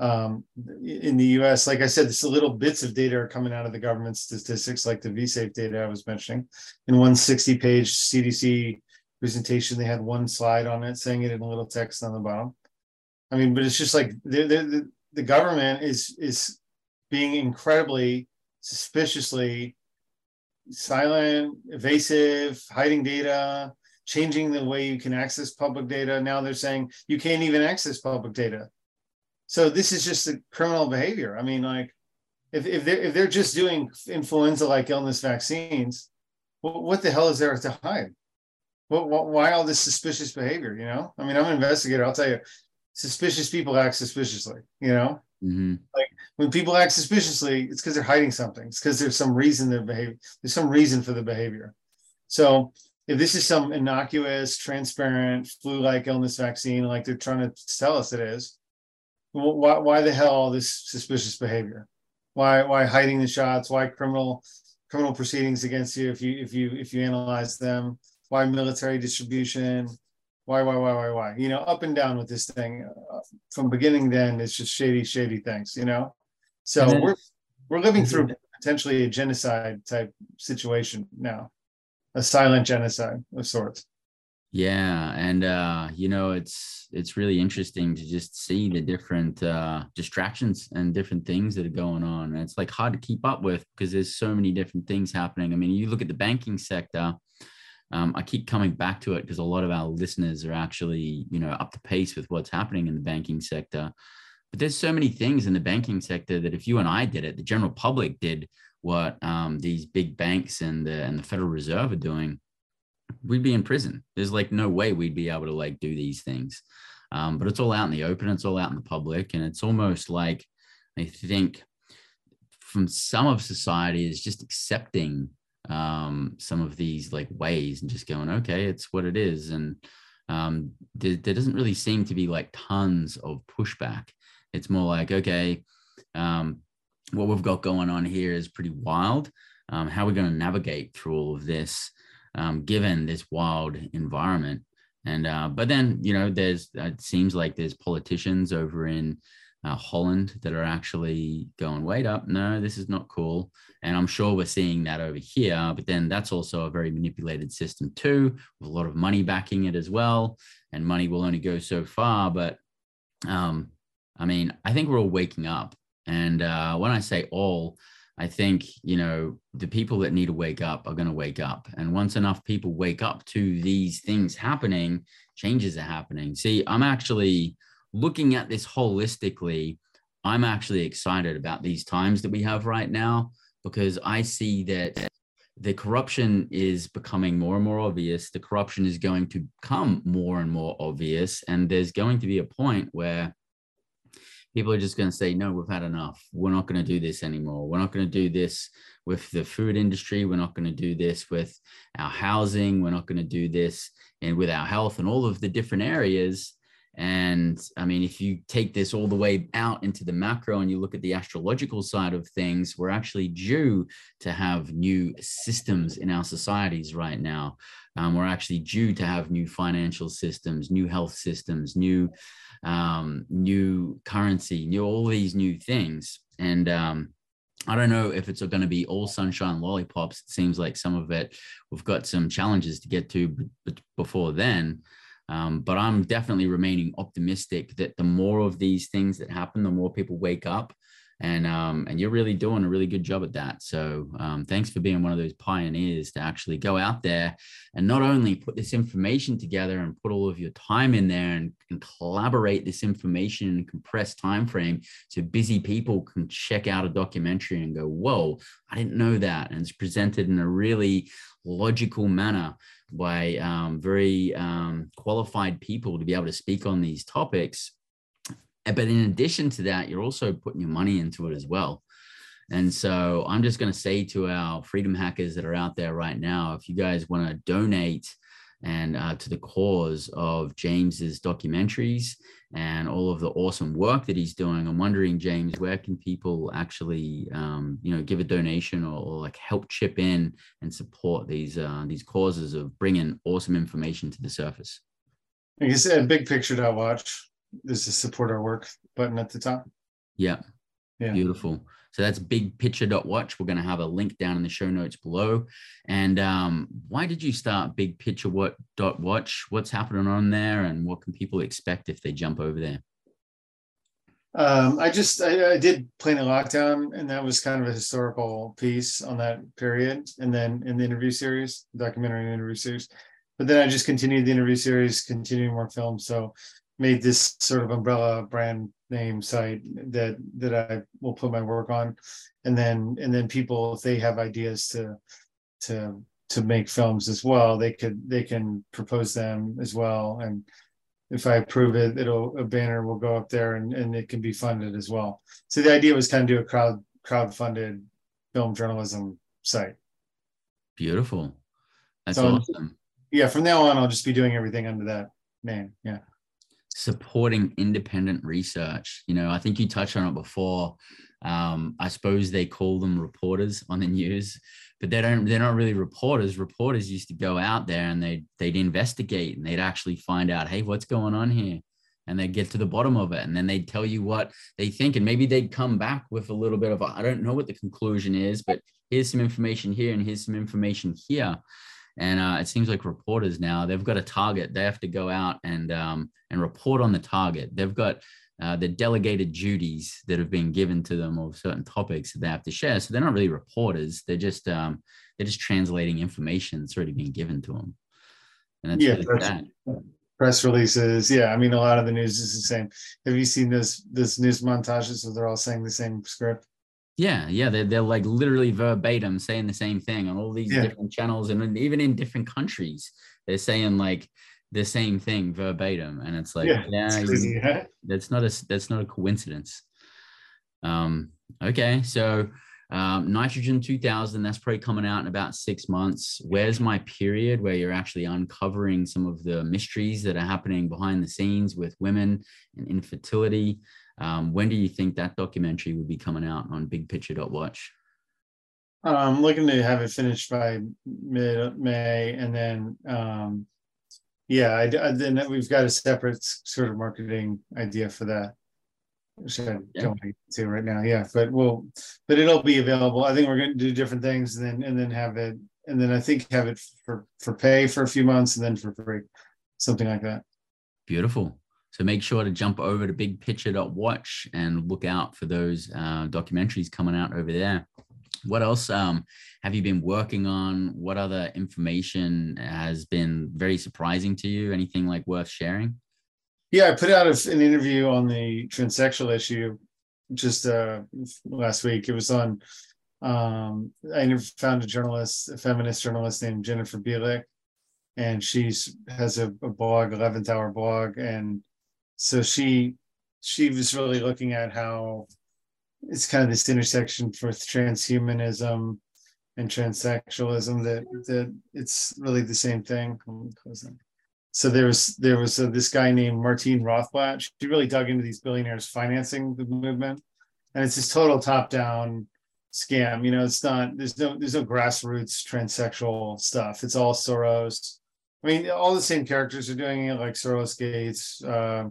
um, in the US, like I said, this little bits of data are coming out of the government statistics, like the VSafe data I was mentioning. In one 60 page CDC presentation, they had one slide on it saying it in a little text on the bottom. I mean, but it's just like the, the, the government is, is being incredibly suspiciously silent, evasive, hiding data, changing the way you can access public data. Now they're saying you can't even access public data so this is just a criminal behavior. I mean, like if, if they're if they're just doing influenza like illness vaccines, well, what the hell is there to hide? Well, why all this suspicious behavior? You know, I mean, I'm an investigator. I'll tell you, suspicious people act suspiciously. You know, mm-hmm. like when people act suspiciously, it's because they're hiding something. It's because there's some reason they're behaving. There's some reason for the behavior. So if this is some innocuous, transparent flu-like illness vaccine, like they're trying to tell us it is, why, why the hell all this suspicious behavior? Why why hiding the shots? Why criminal criminal proceedings against you if you if you if you analyze them? Why military distribution? Why why why why why? You know, up and down with this thing uh, from beginning to end. It's just shady shady things. You know, so then, we're we're living through potentially a genocide type situation now, a silent genocide of sorts. Yeah, and uh, you know, it's it's really interesting to just see the different uh, distractions and different things that are going on. And it's like hard to keep up with because there's so many different things happening. I mean, you look at the banking sector. Um, I keep coming back to it because a lot of our listeners are actually, you know, up to pace with what's happening in the banking sector. But there's so many things in the banking sector that if you and I did it, the general public did what um, these big banks and the and the Federal Reserve are doing we'd be in prison. There's like no way we'd be able to like do these things. Um, but it's all out in the open, it's all out in the public, and it's almost like I think from some of society is just accepting um, some of these like ways and just going, okay, it's what it is, and um, there, there doesn't really seem to be like tons of pushback. It's more like, okay, um, what we've got going on here is pretty wild. Um, how are we going to navigate through all of this? Um, given this wild environment. And uh, but then you know, there's it seems like there's politicians over in uh, Holland that are actually going, wait up, no, this is not cool. And I'm sure we're seeing that over here, but then that's also a very manipulated system too, with a lot of money backing it as well. And money will only go so far. But um, I mean, I think we're all waking up. And uh, when I say all, I think, you know, the people that need to wake up are going to wake up. And once enough people wake up to these things happening, changes are happening. See, I'm actually looking at this holistically. I'm actually excited about these times that we have right now because I see that the corruption is becoming more and more obvious. The corruption is going to become more and more obvious. And there's going to be a point where people are just going to say, no, we've had enough. We're not going to do this anymore. We're not going to do this with the food industry. We're not going to do this with our housing. We're not going to do this and with our health and all of the different areas. And I mean, if you take this all the way out into the macro and you look at the astrological side of things, we're actually due to have new systems in our societies right now. Um, we're actually due to have new financial systems, new health systems, new um, new currency, new all these new things. and um, I don't know if it's going to be all sunshine lollipops. It seems like some of it we've got some challenges to get to b- before then. Um, but I'm definitely remaining optimistic that the more of these things that happen, the more people wake up, and um, and you're really doing a really good job at that. So um, thanks for being one of those pioneers to actually go out there and not only put this information together and put all of your time in there and, and collaborate this information in a compressed time frame, so busy people can check out a documentary and go, "Whoa, I didn't know that," and it's presented in a really logical manner by um, very um, qualified people to be able to speak on these topics. But in addition to that, you're also putting your money into it as well. And so I'm just going to say to our freedom hackers that are out there right now, if you guys want to donate and uh, to the cause of James's documentaries and all of the awesome work that he's doing. I'm wondering, James, where can people actually, um, you know, give a donation or, or, like help chip in and support these uh, these causes of bringing awesome information to the surface? Like I said, big picture to watch. There's a support our work button at the top. Yeah. Yeah. Beautiful. So that's bigpicture.watch. We're going to have a link down in the show notes below. And um, why did you start Big Picture what dot watch? What's happening on there, and what can people expect if they jump over there? Um, I just I, I did Planet Lockdown, and that was kind of a historical piece on that period, and then in the interview series, documentary and interview series. But then I just continued the interview series, continuing more films. So made this sort of umbrella brand name site that that I will put my work on, and then and then people if they have ideas to to to make films as well, they could they can propose them as well, and if I approve it, it'll a banner will go up there and and it can be funded as well. So the idea was kind of do a crowd crowd funded film journalism site. Beautiful. That's So- awesome. Yeah, from now on, I'll just be doing everything under that name. Yeah. Supporting independent research. You know, I think you touched on it before. Um, I suppose they call them reporters on the news, but they don't. They're not really reporters. Reporters used to go out there and they they'd investigate and they'd actually find out, hey, what's going on here, and they'd get to the bottom of it, and then they'd tell you what they think, and maybe they'd come back with a little bit of, I don't know what the conclusion is, but here's some information here and here's some information here. And uh, it seems like reporters now they've got a target. They have to go out and um, and report on the target. They've got uh, the delegated duties that have been given to them of certain topics that they have to share. So they're not really reporters. They're just um, they're just translating information that's already been given to them. And that's yeah, really press, press releases. Yeah, I mean, a lot of the news is the same. Have you seen those those news montages where they're all saying the same script? Yeah, yeah, they're, they're like literally verbatim saying the same thing on all these Yeah. different channels and even in different countries. They're saying like the same thing verbatim, and it's like, Yeah, yeah, it's you- crazy, huh? that's not a that's not a coincidence. Um, okay, so um, nitrogen 2000 that's probably coming out in about six months. Where's my period where you're actually uncovering some of the mysteries that are happening behind the scenes with women and infertility? Um, when do you think that documentary will be coming out on Big Picture Watch? I'm looking to have it finished by mid May, and then um, yeah, I, I- then we've got a separate sort of marketing idea for that, which I Yeah. don't to right now. Yeah, but we'll, but it'll be available. I think we're going to do different things, and then and then have it, and then I think have it for for pay for a few months, and then for free, something like that. Beautiful. So make sure to jump over to bigpicture.watch and look out for those uh, documentaries coming out over there. What else um, have you been working on? What other information has been very surprising to you? Anything like worth sharing? Yeah, I put out an interview on the transsexual issue just uh, last week. It was on. Um, I found a journalist, a feminist journalist named Jennifer Bilek, and she's has a, a blog, eleventh hour blog, and so she she was really looking at how it's kind of this intersection for transhumanism and transsexualism that that it's really the same thing. So there was there was uh, this guy named Martine Rothblatt. She really dug into these billionaires financing the movement, and it's this total top down scam. You know, it's not there's no there's no grassroots transsexual stuff. It's all Soros. I mean, all the same characters are doing it, like Soros Gates, uh,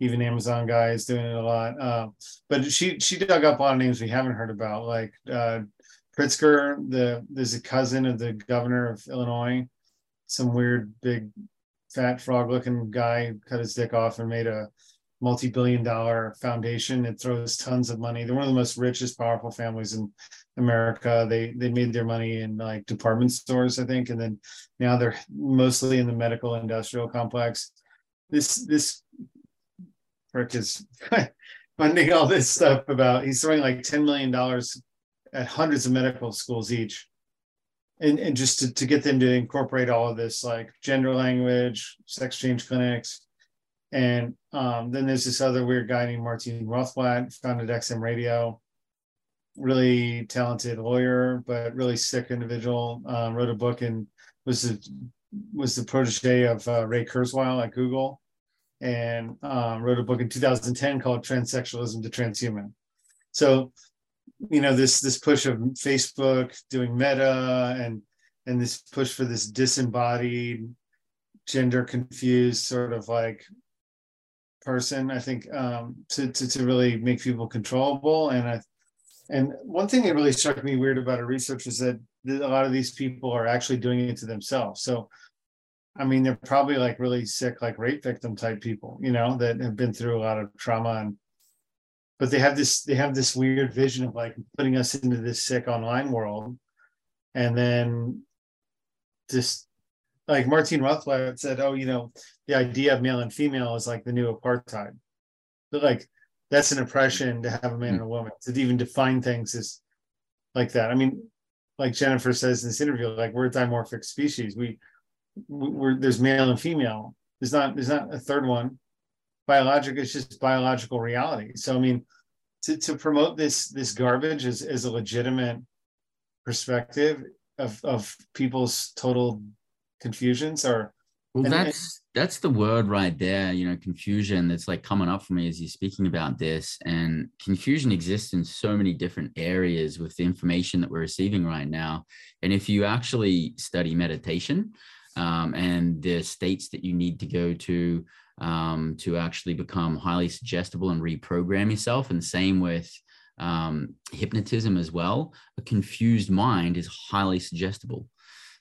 even Amazon guy is doing it a lot. Uh, but she she dug up a lot of names we haven't heard about, like uh, Pritzker. The there's a cousin of the governor of Illinois, some weird big fat frog looking guy cut his dick off and made a multi-billion dollar foundation it throws tons of money they're one of the most richest powerful families in america they they made their money in like department stores i think and then now they're mostly in the medical industrial complex this this prick is funding all this stuff about he's throwing like 10 million dollars at hundreds of medical schools each. And, and just to, to get them to incorporate all of this like gender language sex change clinics. And um, then there's this other weird guy named Martin Rothblatt, founded XM Radio, really talented lawyer, but really sick individual. Um, wrote a book and was the was the protege of uh, Ray Kurzweil at Google, and um, wrote a book in 2010 called Transsexualism to Transhuman. So, you know, this this push of Facebook doing Meta and and this push for this disembodied, gender confused sort of like person i think um, to, to, to really make people controllable and i and one thing that really struck me weird about a research is that a lot of these people are actually doing it to themselves so i mean they're probably like really sick like rape victim type people you know that have been through a lot of trauma and but they have this they have this weird vision of like putting us into this sick online world and then just like Martin Rothblatt said, oh, you know, the idea of male and female is like the new apartheid. But like that's an oppression to have a man and a woman to even define things is like that. I mean, like Jennifer says in this interview, like we're a dimorphic species. We we're there's male and female. There's not there's not a third one. Biologic is just biological reality. So I mean, to, to promote this this garbage as, as a legitimate perspective of, of people's total confusions or well that's that's the word right there you know confusion that's like coming up for me as you're speaking about this and confusion exists in so many different areas with the information that we're receiving right now and if you actually study meditation um, and the states that you need to go to um, to actually become highly suggestible and reprogram yourself. And same with um, hypnotism as well. A confused mind is highly suggestible.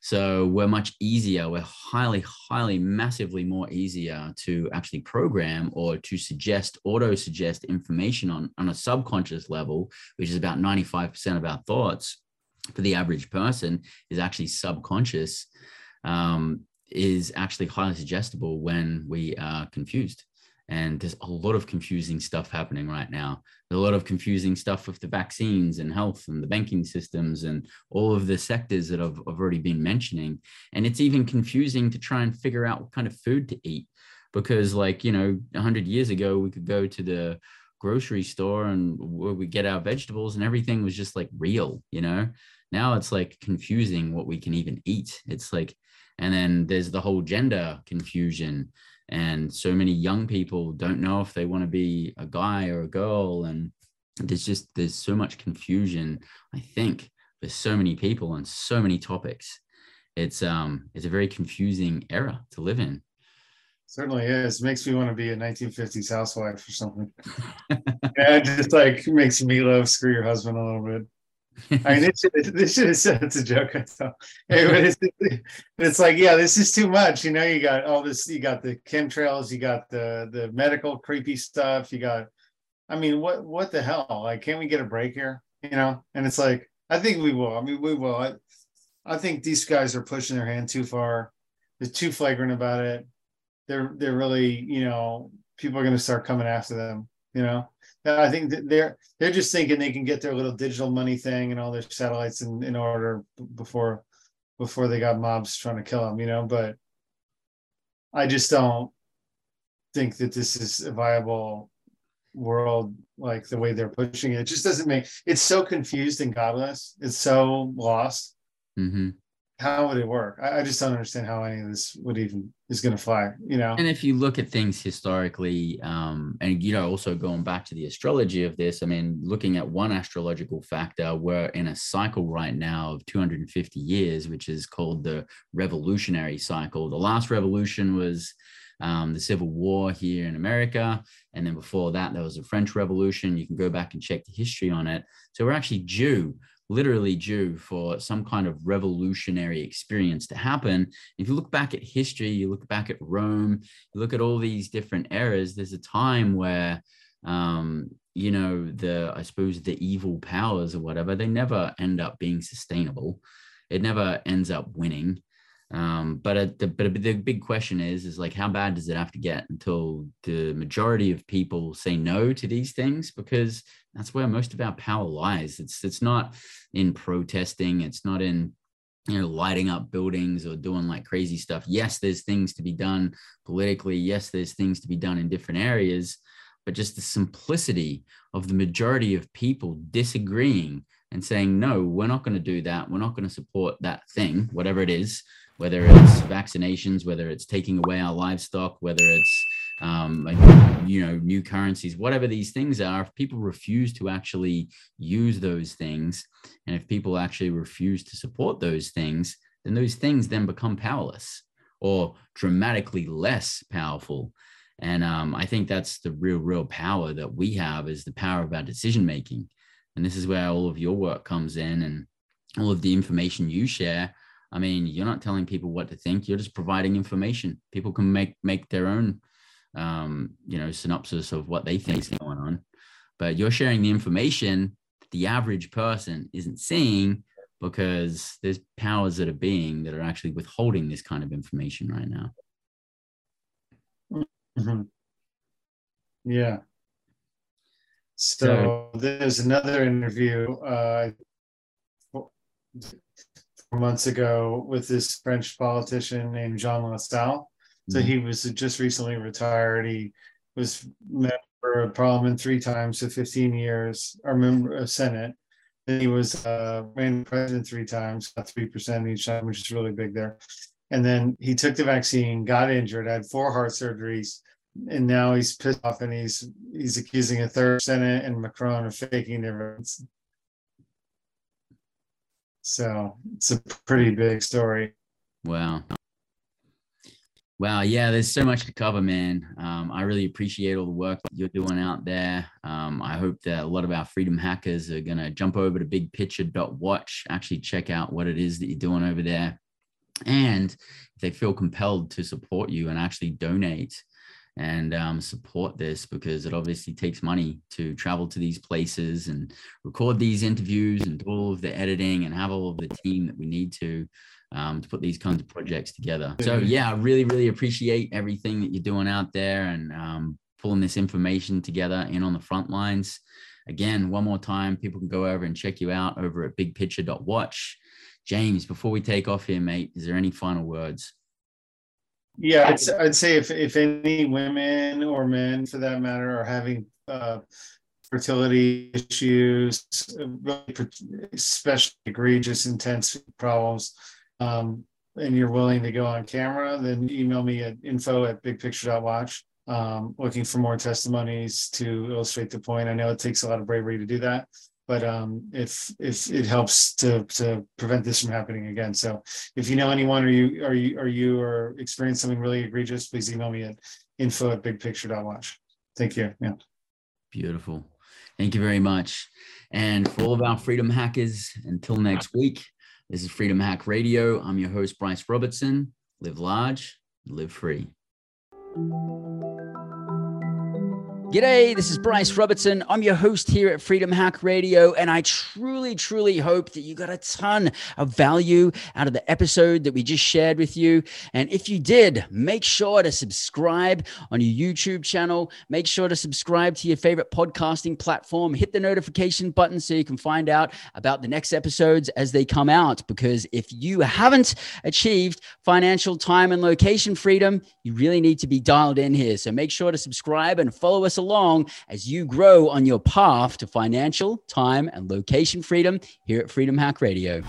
So we're much easier, we're highly, highly, massively more easier to actually program or to suggest, auto suggest information on, on a subconscious level, which is about 95% of our thoughts for the average person is actually subconscious, um, is actually highly suggestible when we are confused. And there's a lot of confusing stuff happening right now. There's a lot of confusing stuff with the vaccines and health and the banking systems and all of the sectors that I've, I've already been mentioning. And it's even confusing to try and figure out what kind of food to eat. Because, like, you know, 100 years ago, we could go to the grocery store and where we get our vegetables and everything was just like real, you know? Now it's like confusing what we can even eat. It's like, and then there's the whole gender confusion. And so many young people don't know if they want to be a guy or a girl. And there's just there's so much confusion i think for so many people on so many topics. It's um it's a very confusing era to live in. Certainly is. Makes me want to be a 1950s housewife or something. Yeah it just like makes me love screw your husband a little bit I mean, this this should have said it's a joke. Hey, but it's, it's like, yeah, this is too much. You know, you got all this, you got the chemtrails, you got the the medical creepy stuff, you got, I mean, what what the hell? Like, can't we get a break here? You know? And it's like, I think we will. I mean, we will. I, I think these guys are pushing their hand too far. They're too flagrant about it. They're they're really, you know, people are going to start coming after them. You know, I think that they're they're just thinking they can get their little digital money thing and all their satellites in, in order before before they got mobs trying to kill them, you know. But I just don't think that this is a viable world like the way they're pushing it. It just doesn't make it's so confused and godless. It's so lost. Mm-hmm. How would it work? I, I just don't understand how any of this would even is going to fly. You know. And if you look at things historically, um, and you know, also going back to the astrology of this, I mean, looking at one astrological factor, we're in a cycle right now of 250 years, which is called the revolutionary cycle. The last revolution was um, the Civil War here in America. And then before that, there was the French Revolution. You can go back and check the history on it. So we're actually due literally due for some kind of revolutionary experience to happen. If you look back at history, you look back at Rome, you look at all these different eras, there's a time where, um, you know, the, I suppose, the evil powers or whatever, they never end up being sustainable. It never ends up winning. Um, but a, the, but the big question is, is like, how bad does it have to get until the majority of people say no to these things? Because that's where most of our power lies. It's it's not in protesting. It's not in you know lighting up buildings or doing like crazy stuff. Yes, there's things to be done politically. Yes, there's things to be done in different areas. But just the simplicity of the majority of people disagreeing and saying, no, we're not going to do that. We're not going to support that thing, whatever it is, whether it's vaccinations, whether it's taking away our livestock, whether it's um, you know, new currencies, whatever these things are, if people refuse to actually use those things, and if people actually refuse to support those things, then those things then become powerless or dramatically less powerful. And um, I think that's the real, real power that we have is the power of our decision making. And this is where all of your work comes in and all of the information you share. I mean, you're not telling people what to think. You're just providing information. People can make make their own um, you know, synopsis of what they think is going on. But you're sharing the information that the average person isn't seeing because there's powers that are being that are actually withholding this kind of information right now. Mm-hmm. Yeah. So, so, there's another interview uh, months ago with this French politician named Jean Lassalle so mm-hmm. he was just recently retired. He was member of parliament three times for 15 years, or member of Senate. Then he was uh, ran president three times, got 3% each time, which is really big there. And then he took the vaccine, got injured, had four heart surgeries, and now he's pissed off and he's he's accusing a third Senate and Macron of faking their. So it's a pretty big story. Wow. Wow, yeah, there's so much to cover, man. Um, I really appreciate all the work you're doing out there. Um, I hope that a lot of our freedom hackers are going to jump over to bigpicture.watch, actually check out what it is that you're doing over there. And if they feel compelled to support you and actually donate and um, support this, because it obviously takes money to travel to these places and record these interviews and do all of the editing and have all of the team that we need to um, to put these kinds of projects together. So yeah, I really, really appreciate everything that you're doing out there and um, pulling this information together in on the front lines. Again, one more time, people can go over and check you out over at bigpicture.watch. James, before we take off here, mate, is there any final words? Yeah, I'd, I'd say if, if any women or men for that matter are having uh, fertility issues, really, especially egregious, intense problems, um, and you're willing to go on camera, then email me at info at bigpicture.watch. Um, looking for more testimonies to illustrate the point. I know it takes a lot of bravery to do that, but um, if if it helps to to prevent this from happening again. So if you know anyone or you are you are you or experience something really egregious, please email me at info at bigpicture.watch. Thank you. Yeah. Beautiful. Thank you very much. And for all of our freedom hackers, until next week. This is Freedom Hack Radio. I'm your host, Bryce Robertson. Live large, live free. G'day, this is Bryce Robertson. I'm your host here at Freedom Hack Radio, and I truly, truly hope that you got a ton of value out of the episode that we just shared with you. And if you did, make sure to subscribe on your YouTube channel. Make sure to subscribe to your favorite podcasting platform. Hit the notification button so you can find out about the next episodes as they come out. Because if you haven't achieved financial time and location freedom, you really need to be dialed in here. So make sure to subscribe and follow us along as you grow on your path to financial, time, and location freedom here at Freedom Hack Radio.